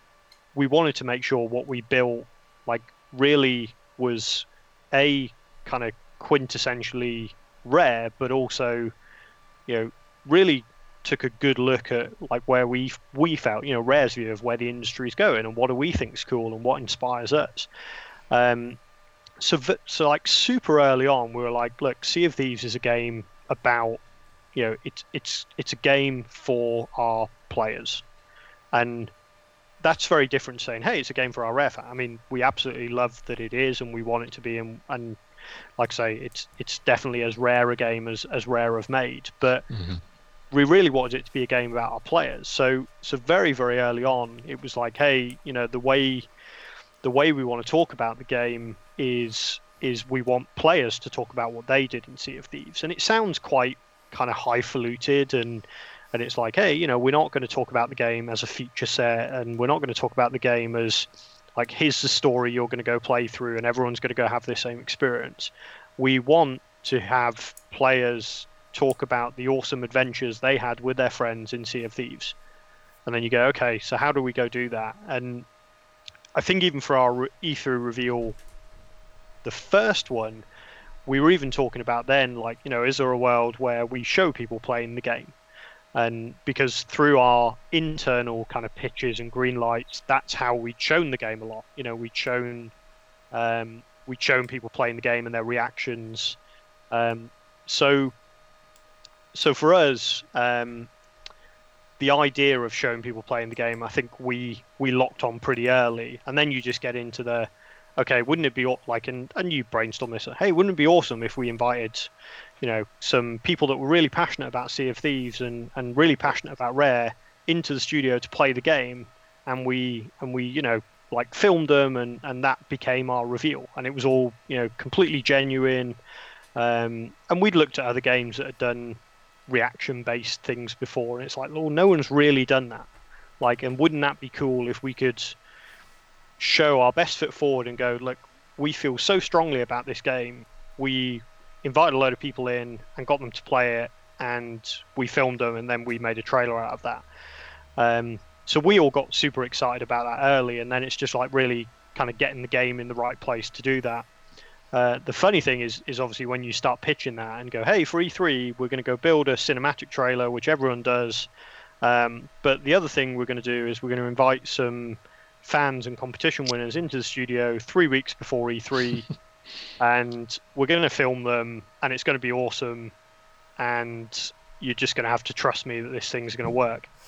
we wanted to make sure what we built like really was a kind of quintessentially rare but also you know really took a good look at like where we we felt you know rare's view of where the industry is going and what do we think is cool and what inspires us. Um so so like super early on we were like look sea of thieves is a game about you know it's it's it's a game for our players, and that's very different. Saying, hey, it's a game for our rare fan. I mean, we absolutely love that it is, and we want it to be, and, and like I say, it's it's definitely as rare a game as as rare have made, but. Mm-hmm. We really wanted it to be a game about our players. So, so very, very early on, it was like, hey, you know, the way, the way we want to talk about the game is is we want players to talk about what they did in Sea of Thieves, and it sounds quite kind of highfalutin and and it's like, hey, you know, we're not going to talk about the game as a feature set, and we're not going to talk about the game as like here's the story you're going to go play through, and everyone's going to go have the same experience. We want to have players talk about the awesome adventures they had with their friends in Sea of Thieves, and then you go, okay, so how do we go do that? And I think even for our E3 reveal, the first one, we were even talking about then, like, you know, is there a world where we show people playing the game? And because through our internal kind of pitches and green lights, that's how we'd shown the game a lot. You know, we'd shown um, we'd shown people playing the game and their reactions. Um, so, so for us, um, the idea of showing people playing the game, I think we we locked on pretty early, and then you just get into the okay, wouldn't it be like, and, and you brainstorm this, hey, wouldn't it be awesome if we invited, you know, some people that were really passionate about Sea of Thieves and, and really passionate about Rare into the studio to play the game, and we and we, you know, like filmed them, and and that became our reveal, and it was all, you know, completely genuine. Um, and we'd looked at other games that had done reaction-based things before, and it's like, well, no one's really done that. Like, and wouldn't that be cool if we could show our best foot forward and go, look, we feel so strongly about this game. We invited a load of people in and got them to play it, and we filmed them, and then we made a trailer out of that. Um, so we all got super excited about that early, and then it's just like really kind of getting the game in the right place to do that. Uh, the funny thing is, is obviously when you start pitching that and go, "Hey, for E3, we're going to go build a cinematic trailer," which everyone does. Um, but the other thing we're going to do is we're going to invite some fans and competition winners into the studio three weeks before E3, [LAUGHS] and we're going to film them, and it's going to be awesome. And you're just going to have to trust me that this thing's going to work. [LAUGHS]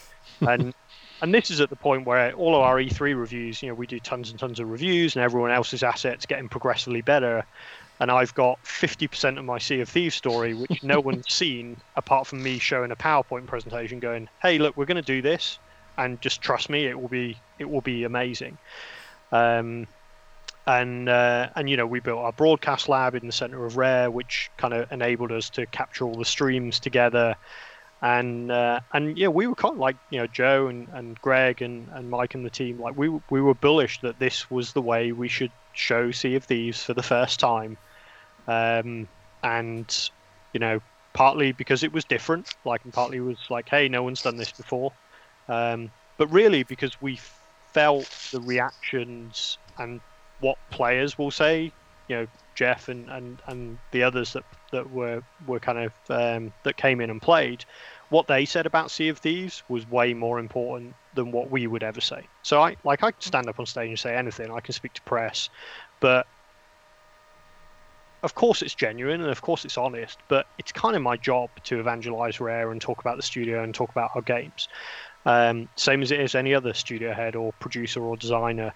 And and this is at the point where all of our E3 reviews, you know, we do tons and tons of reviews, and everyone else's assets getting progressively better. And I've got 50% of my Sea of Thieves story, which no [LAUGHS] one's seen apart from me showing a PowerPoint presentation, going, "Hey, look, we're going to do this, and just trust me, it will be it will be amazing." Um, and uh, and you know we built our broadcast lab in the center of Rare, which kind of enabled us to capture all the streams together. And uh, and yeah, we were kind of like you know Joe and, and Greg and, and Mike and the team like we we were bullish that this was the way we should show Sea of Thieves for the first time, um, and you know partly because it was different, like and partly was like hey no one's done this before, um, but really because we felt the reactions and what players will say, you know Jeff and, and, and the others that that were were kind of um, that came in and played what they said about Sea of Thieves was way more important than what we would ever say. So I like I can stand up on stage and say anything. I can speak to press, but of course it's genuine and of course it's honest. But it's kind of my job to evangelize Rare and talk about the studio and talk about our games. Um, same as it is any other studio head or producer or designer.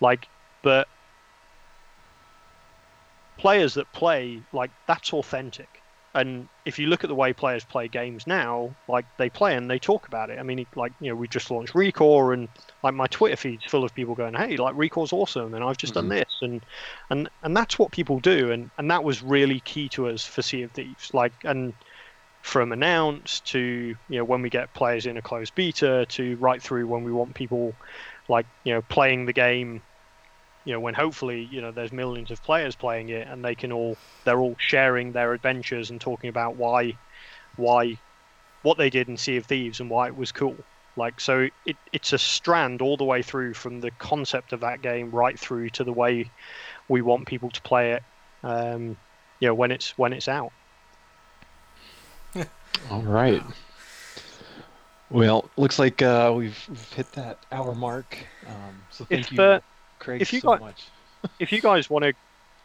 Like, but players that play like that's authentic and if you look at the way players play games now, like they play and they talk about it. I mean, like you know, we just launched ReCore, and like my Twitter feed's full of people going, "Hey, like ReCore's awesome," and I've just mm-hmm. done this, and and and that's what people do, and and that was really key to us for Sea of Thieves. Like, and from announce to you know when we get players in a closed beta to right through when we want people like you know playing the game you know when hopefully you know there's millions of players playing it and they can all they're all sharing their adventures and talking about why why what they did in Sea of Thieves and why it was cool. Like so it, it's a strand all the way through from the concept of that game right through to the way we want people to play it um, you know when it's when it's out. All right. Well, looks like uh, we've, we've hit that hour mark. Um, so thank if, you. Uh, Craig if you so got, much. [LAUGHS] if you guys want to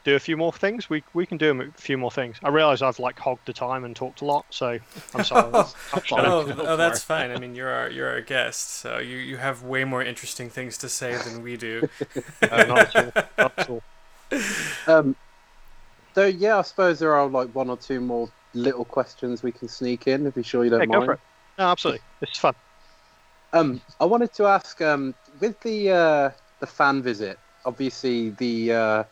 do a few more things, we we can do a few more things. I realise I've like hogged the time and talked a lot, so I'm sorry. [LAUGHS] oh, oh, that's fine. I [LAUGHS] mean, you're our you're our guest, so you, you have way more interesting things to say than we do. uh, not at all. Not at all. Um, so yeah, I suppose there are like one or two more little questions we can sneak in. If you're sure you don't Yeah, mind. go for it. No, absolutely. It's fun. Um, I wanted to ask um, with the uh, the fan visit. Obviously, the uh,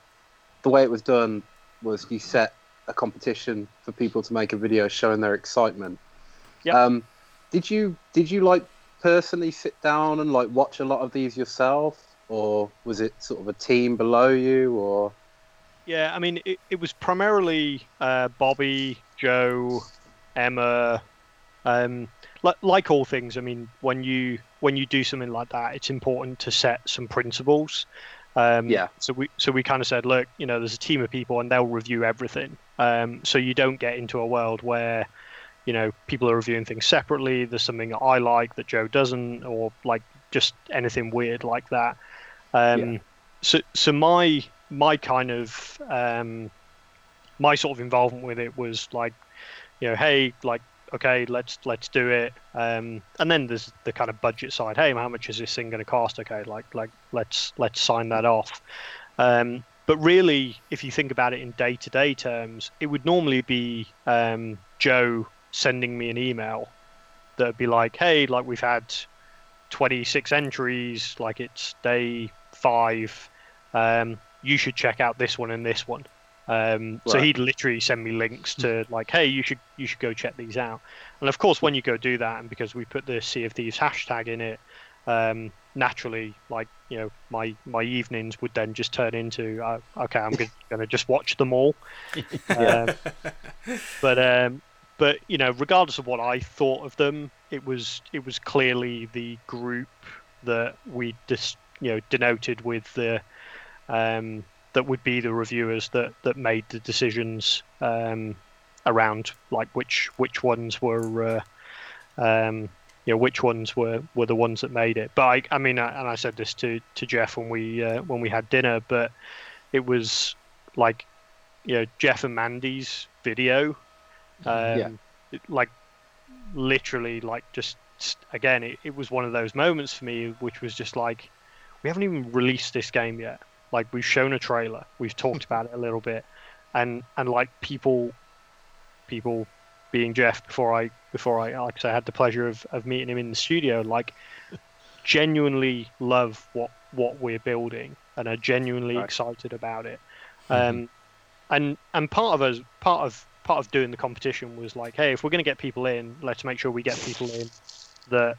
the way it was done was you set a competition for people to make a video showing their excitement. Yep. Um, did you did you like personally sit down and like watch a lot of these yourself, or was it sort of a team below you, or Yeah, I mean, it, it was primarily uh, Bobby, Joe, Emma. Um, like, like all things, I mean, when you when you do something like that, it's important to set some principles. Um, Yeah. So we so we kind of said, look, you know, there's a team of people and they'll review everything. Um, so you don't get into a world where, you know, people are reviewing things separately. There's something that I like that Joe doesn't, or like just anything weird like that. Um, Yeah. So so my my kind of um, my sort of involvement with it was like, you know, hey, like, okay, let's let's do it. Um, and then there's the kind of budget side. Hey, how much is this thing going to cost? Okay, like like let's let's sign that off. Um, but really, if you think about it in day-to-day terms, it would normally be um, Joe sending me an email that'd be like, "Hey, like we've had 26 entries, like it's day five. Um, you should check out this one and this one." Um, So he'd literally send me links to like, "Hey, you should you should go check these out." And of course, when you go do that, and because we put the Sea of Thieves hashtag in it, um, naturally, like you know, my my evenings would then just turn into, uh, okay, I'm going to just watch them all. [LAUGHS] um, but um, but you know, regardless of what I thought of them, it was it was clearly the group that we dis, you know denoted with the um, that would be the reviewers that that made the decisions um, around like which which ones were uh, um, you know which ones were, were the ones that made it. But I, I mean, I, and I said this to, to Jeff when we uh, when we had dinner, but it was like you know Jeff and Mandy's video, um, Yeah. like literally like just again it, it was one of those moments for me which was just like we haven't even released this game yet like we've shown a trailer we've talked about it a little bit and and like people people being jeff before i before i like I had the pleasure of, of meeting him in the studio like genuinely love what what we're building and are genuinely Right. excited about it um and and part of us part of part of doing the competition was like hey if we're going to get people in let's make sure we get people in that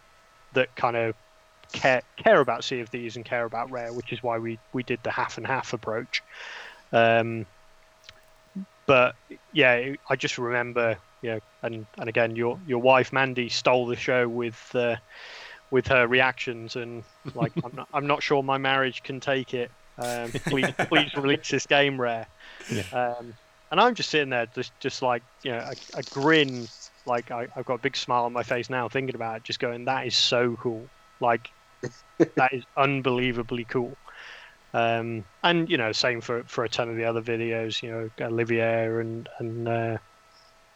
that kind of care care about Sea of Thieves and care about Rare, which is why we we did the half and half approach. Um, but yeah, I just remember, you know, and and again, your your wife Mandy stole the show with uh, with her reactions, and like I'm not I'm not sure my marriage can take it. Um, please please release this game, Rare. Um, and I'm just sitting there, just just like you know, a, a grin. Like I, I've got a big smile on my face now thinking about it, just going, that is so cool. Like that is unbelievably cool. Um, and you know, same for for a ton of the other videos. You know, Olivier and and uh,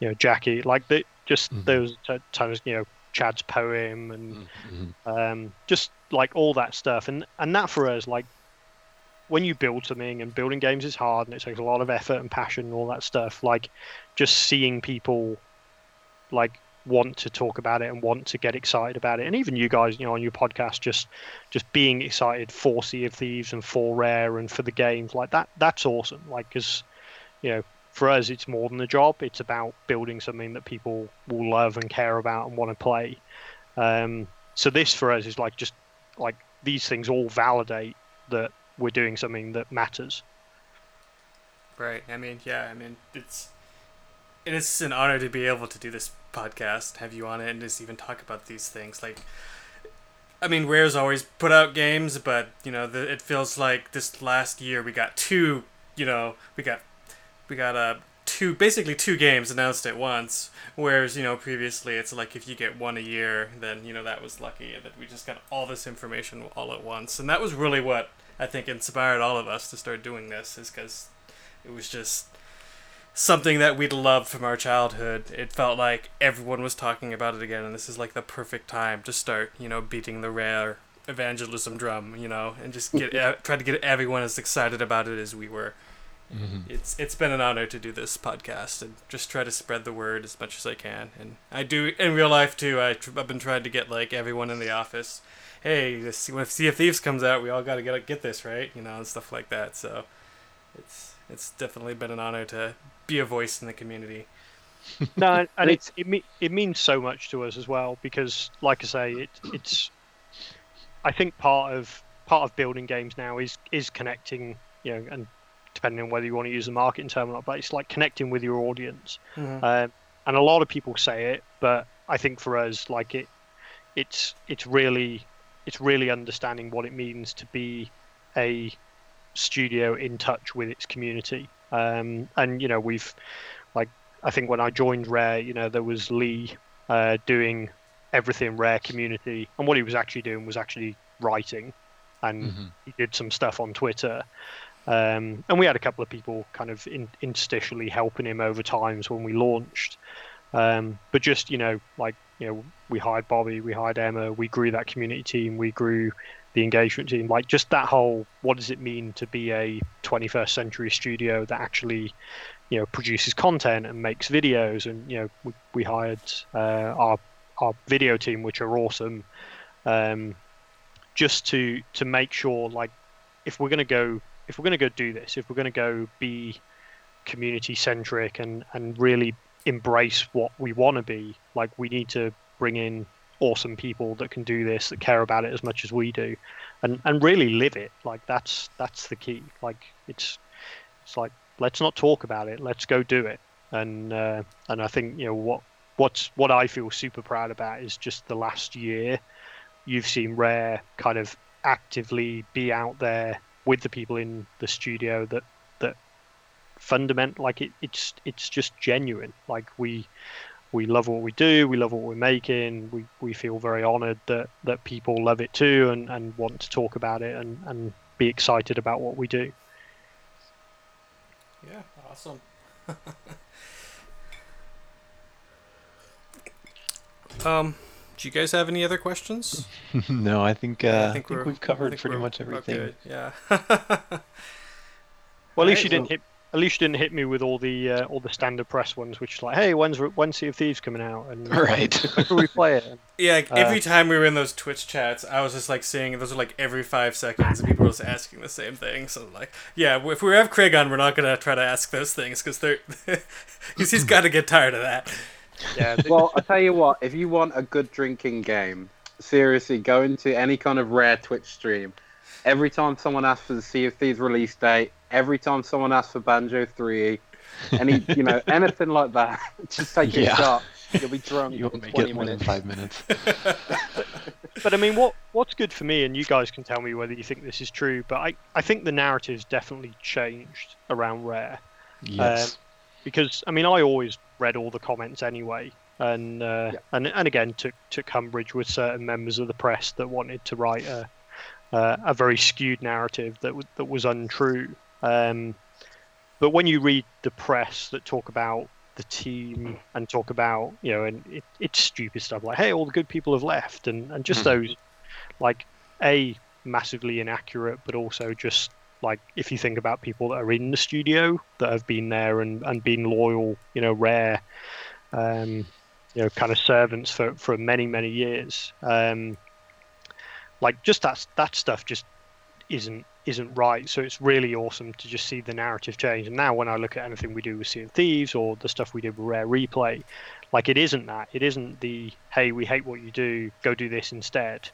you know Jackie. Like the just Mhm. there was a you know Chad's poem and Mhm. um, just like all that stuff and and that for us like when you build something and building games is hard and it takes a lot of effort and passion and all that stuff like just seeing people like want to talk about it and want to get excited about it and even you guys you know on your podcast just just being excited for sea of thieves and for rare and for the games like that that's awesome like because you know for us it's more than a job it's about building something that people will love and care about and want to play um, so this for us is like just like these things all validate that we're doing something that matters. Right. I mean, yeah. I mean, it's it is an honor to be able to do this podcast, have you on it, and just even talk about these things. Like, I mean, Rare's always put out games, but you know, the, it feels like this last year we got two. You know, we got we got uh two basically two games announced at once. Whereas you know previously it's like if you get one a year, then you know that was lucky, that we just got all this information all at once, and that was really what I think inspired all of us to start doing this, is because it was just something that we'd loved from our childhood. It felt like everyone was talking about it again, and this is like the perfect time to start, you know, beating the rare evangelism drum, you know, and just get [LAUGHS] try to get everyone as excited about it as we were. Mhm. It's it's been an honor to do this podcast and just try to spread the word as much as I can. And I do in real life too. I tr- I've been trying to get like everyone in the office. Hey, this, when Sea of Thieves comes out, we all got to get get this right, you know, and stuff like that. So it's it's definitely been an honor to be a voice in the community. [LAUGHS] No, and- and it it, me- it means so much to us as well because, like I say, it it's. I think part of part of building games now is is connecting, you know, and depending on whether you want to use the marketing term or not, but it's like connecting with your audience. Um, and a lot of people say it, but I think for us, like it, it's it's really it's really understanding what it means to be a studio in touch with its community. Um, and you know, we've like I think when I joined Rare, you know, there was Lee uh, doing everything Rare community, and what he was actually doing was actually writing, and Mhm. he did some stuff on Twitter. Um, and we had a couple of people kind of in, interstitially helping him over times when we launched. Um, but just you know, like you know, we hired Bobby, we hired Emma, we grew that community team, we grew the engagement team. Like just that whole, what does it mean to be a 21st century studio that actually, you know, produces content and makes videos? And you know, we, we hired uh, our our video team, which are awesome, um, just to to make sure, like, if we're gonna go, if we're gonna go do this, if we're gonna go be community centric and and really embrace what we want to be, like, we need to bring in awesome people that can do this that care about it as much as we do and and really live it. Like that's that's the key. Like it's it's like let's not talk about it. Let's go do it. And uh, and i think you know what what's what i feel super proud about is just the last year you've seen rare kind of actively be out there with the people in the studio that that fundament like it, it's it's just genuine. Like we we love what we do, we love what we're making, we, we feel very honored that, that people love it too and, and want to talk about it and, and be excited about what we do. Yeah, awesome. [LAUGHS] um, do you guys have any other questions? [LAUGHS] no, I think, uh, I I think, we're- we've covered think pretty much everything. good, Yeah. [LAUGHS] Well, at least Right, you didn't well- hit. At least you didn't hit me with all the uh, all the standard press ones, which is like, hey, when's when's Sea of Thieves coming out? And Right. [LAUGHS] when we play it? Yeah, like, Uh, every time we were in those Twitch chats, I was just like seeing those are like every five seconds, and people were just asking the same thing. So like, yeah, if we have Craig on, we're not gonna try to ask those things because they're [LAUGHS] because he's got to get tired of that. yeah, Well, I tell you what, if you want a good drinking game, seriously, go into any kind of rare Twitch stream. Every time someone asks for the Sea of Thieves release date, every time someone asks for Banjo 3, any you know [LAUGHS] anything like that, [LAUGHS] just take Yeah. a shot. You'll be drunk You in won't make 20 it more than five minutes. [LAUGHS] but I mean, what what's good for me, and you guys can tell me whether you think this is true. But I, I think the narrative's definitely changed around Rare. Yes. because I mean I always read all the comments anyway, and uh, Yeah. and and again took took umbrage with certain members of the press that wanted to write a uh, a very skewed narrative that w- that was untrue. Um, but when you read the press that talk about the team and talk about you know and it, it's stupid stuff like hey all the good people have left and and just Mhm. those like a massively inaccurate but also just like if you think about people that are in the studio that have been there and, and been loyal, you know, rare, um, you know, kind of servants for, for many many years. Um, like just that that stuff just isn't isn't right. So it's really awesome to just see the narrative change. And now when I look at anything we do with Sea of Thieves or the stuff we did with Rare Replay, like it isn't that. It isn't the hey we hate what you do, go do this instead.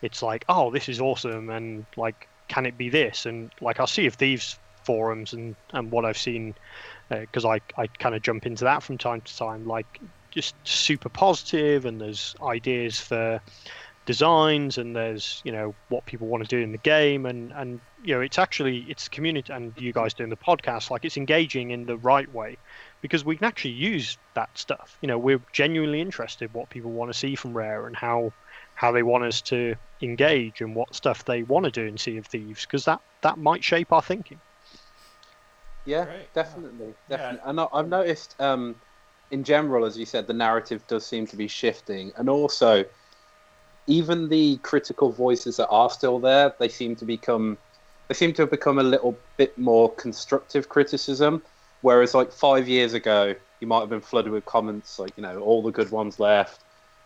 It's like oh this is awesome and like can it be this? And like I'll Sea of Thieves forums and, and what I've seen, uh, because I, I kind of jump into that from time to time, like just super positive and there's ideas for designs and there's, you know, what people want to do in the game. And, and you know, it's actually, it's community and you guys doing the podcast, like it's engaging in the right way because we can actually use that stuff. You know, we're genuinely interested what people want to see from Rare and how how they want us to engage and what stuff they want to do in Sea of Thieves because that that might shape our thinking. Yeah, Right. definitely, Yeah. definitely. And I- I've noticed, um, in general, as you said, the narrative does seem to be shifting, and also, even the critical voices that are still there, they seem to become, they seem to have become a little bit more constructive criticism. Whereas, like five years ago, you might have been flooded with comments like, you know, all the good ones left.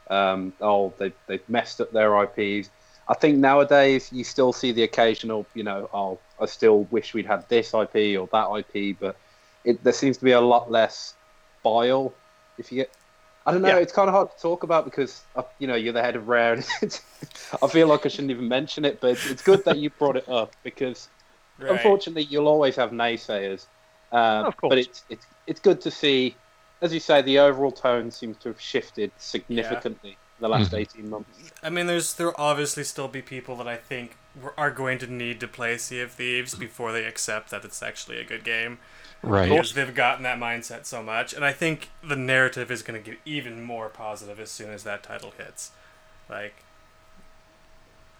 Um, oh, they they've messed up their IPs. I think nowadays you still see the occasional, you know, oh, I still wish we'd had this IP or that IP, but it, there seems to be a lot less bile. If you get, I don't know, Yeah. it's kind of hard to talk about because uh, you know you're the head of Rare. And [LAUGHS] it's, I feel like I shouldn't even mention it, but it's, it's good that you brought it up because Right. unfortunately you'll always have naysayers. Um, Of course. But it's it's it's good to see, as you say, the overall tone seems to have shifted significantly in the last eighteen months. I mean, there's there will obviously still be people that I think are going to need to play Sea of Thieves before they accept that it's actually a good game. Right. Because they've gotten that mindset so much, and I think the narrative is going to get even more positive as soon as that title hits. Like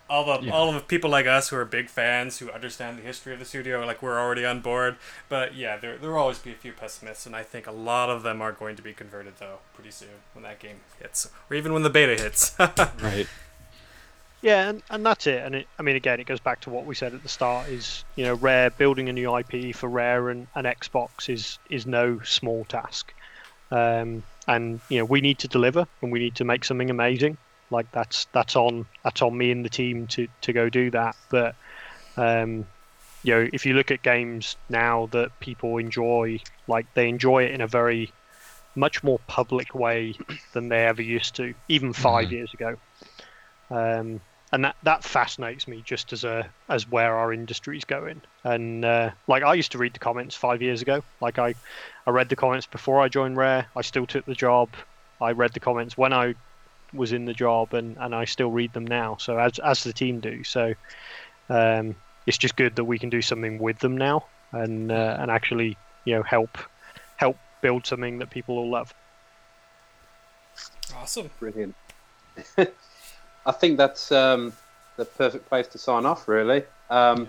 all the Yeah. all of the people like us who are big fans who understand the history of the studio, like we're already on board. But yeah, there there will always be a few pessimists, and I think a lot of them are going to be converted though pretty soon when that game hits, or even when the beta hits. [LAUGHS] Right. Yeah, and, and that's it. And it, I mean, again, it goes back to what we said at the start: is you know, Rare building a new IP for Rare and, and Xbox is is no small task. Um, and you know, we need to deliver, and we need to make something amazing. Like that's that's on that's on me and the team to to go do that. But um, you know, if you look at games now that people enjoy, like they enjoy it in a very much more public way than they ever used to, even 5 Mhm. years ago. Um, and that, that fascinates me just as a as where our industry's going. And uh, like I used to read the comments five years ago. Like I, I read the comments before I joined Rare. I still took the job. I read the comments when I was in the job, and, and I still read them now. So as as the team do. So um, it's just good that we can do something with them now, and uh, and actually you know help help build something that people will love. Awesome. Brilliant. [LAUGHS] I think that's um, the perfect place to sign off, really. Um,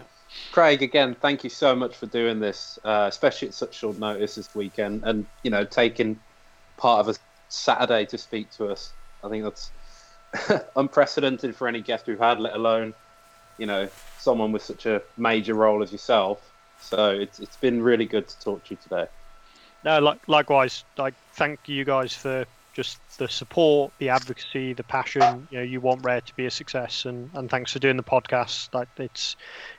Craig, again, thank you so much for doing this, uh, especially at such short notice this weekend, and you know, taking part of a Saturday to speak to us. I think that's [LAUGHS] unprecedented for any guest we've had, let alone, you know, someone with such a major role as yourself. So it's it's been really good to talk to you today. No, like, likewise. Like, thank you guys for just the support, the advocacy, the passion. You know, you want Rare to be a success, and, and thanks for doing the podcast. Like, it's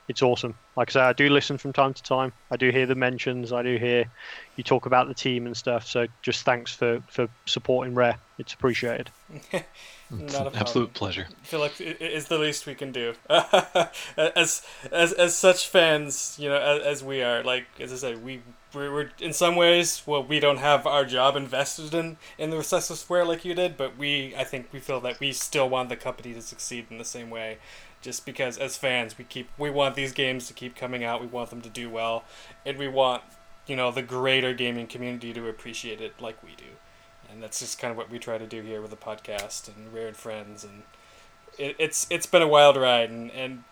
it's awesome. Like I say, I do listen from time to time. I do hear the mentions. I do hear you talk about the team and stuff. So just thanks for for supporting Rare. It's appreciated. [LAUGHS] Not a an problem. absolute pleasure. I feel like it it is the least we can do. [LAUGHS] as as as such fans, you know, as, as we are, like as I said, we we're, we're in some ways, well, we don't have our job invested in in the Recessive Square like you did, but we, I think, we feel that we still want the company to succeed in the same way. Just because as fans, we keep we want these games to keep coming out, we want them to do well, and we want you know the greater gaming community to appreciate it like we do and that's just kind of what we try to do here with the podcast and Rare and Friends, and it, it's it's been a wild ride, and and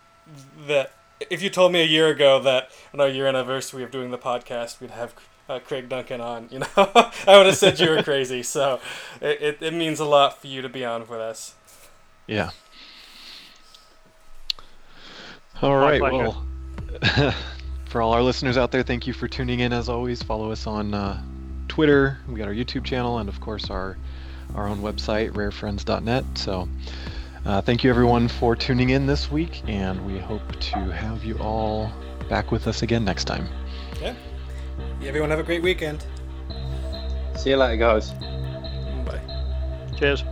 that if you told me a year ago that on our year anniversary of doing the podcast we'd have uh, Craig Duncan on, you know, [LAUGHS] I would have said you were crazy. So it, it, it means a lot for you to be on with us. Yeah. All My right. pleasure. Well, [LAUGHS] for all our listeners out there, thank you for tuning in. As always, follow us on uh, Twitter. We got our YouTube channel and, of course, our our own website, rarefriends.net. So, uh, thank you everyone for tuning in this week, and we hope to have you all back with us again next time. Yeah. Everyone have a great weekend. See you later, guys. Bye. Cheers.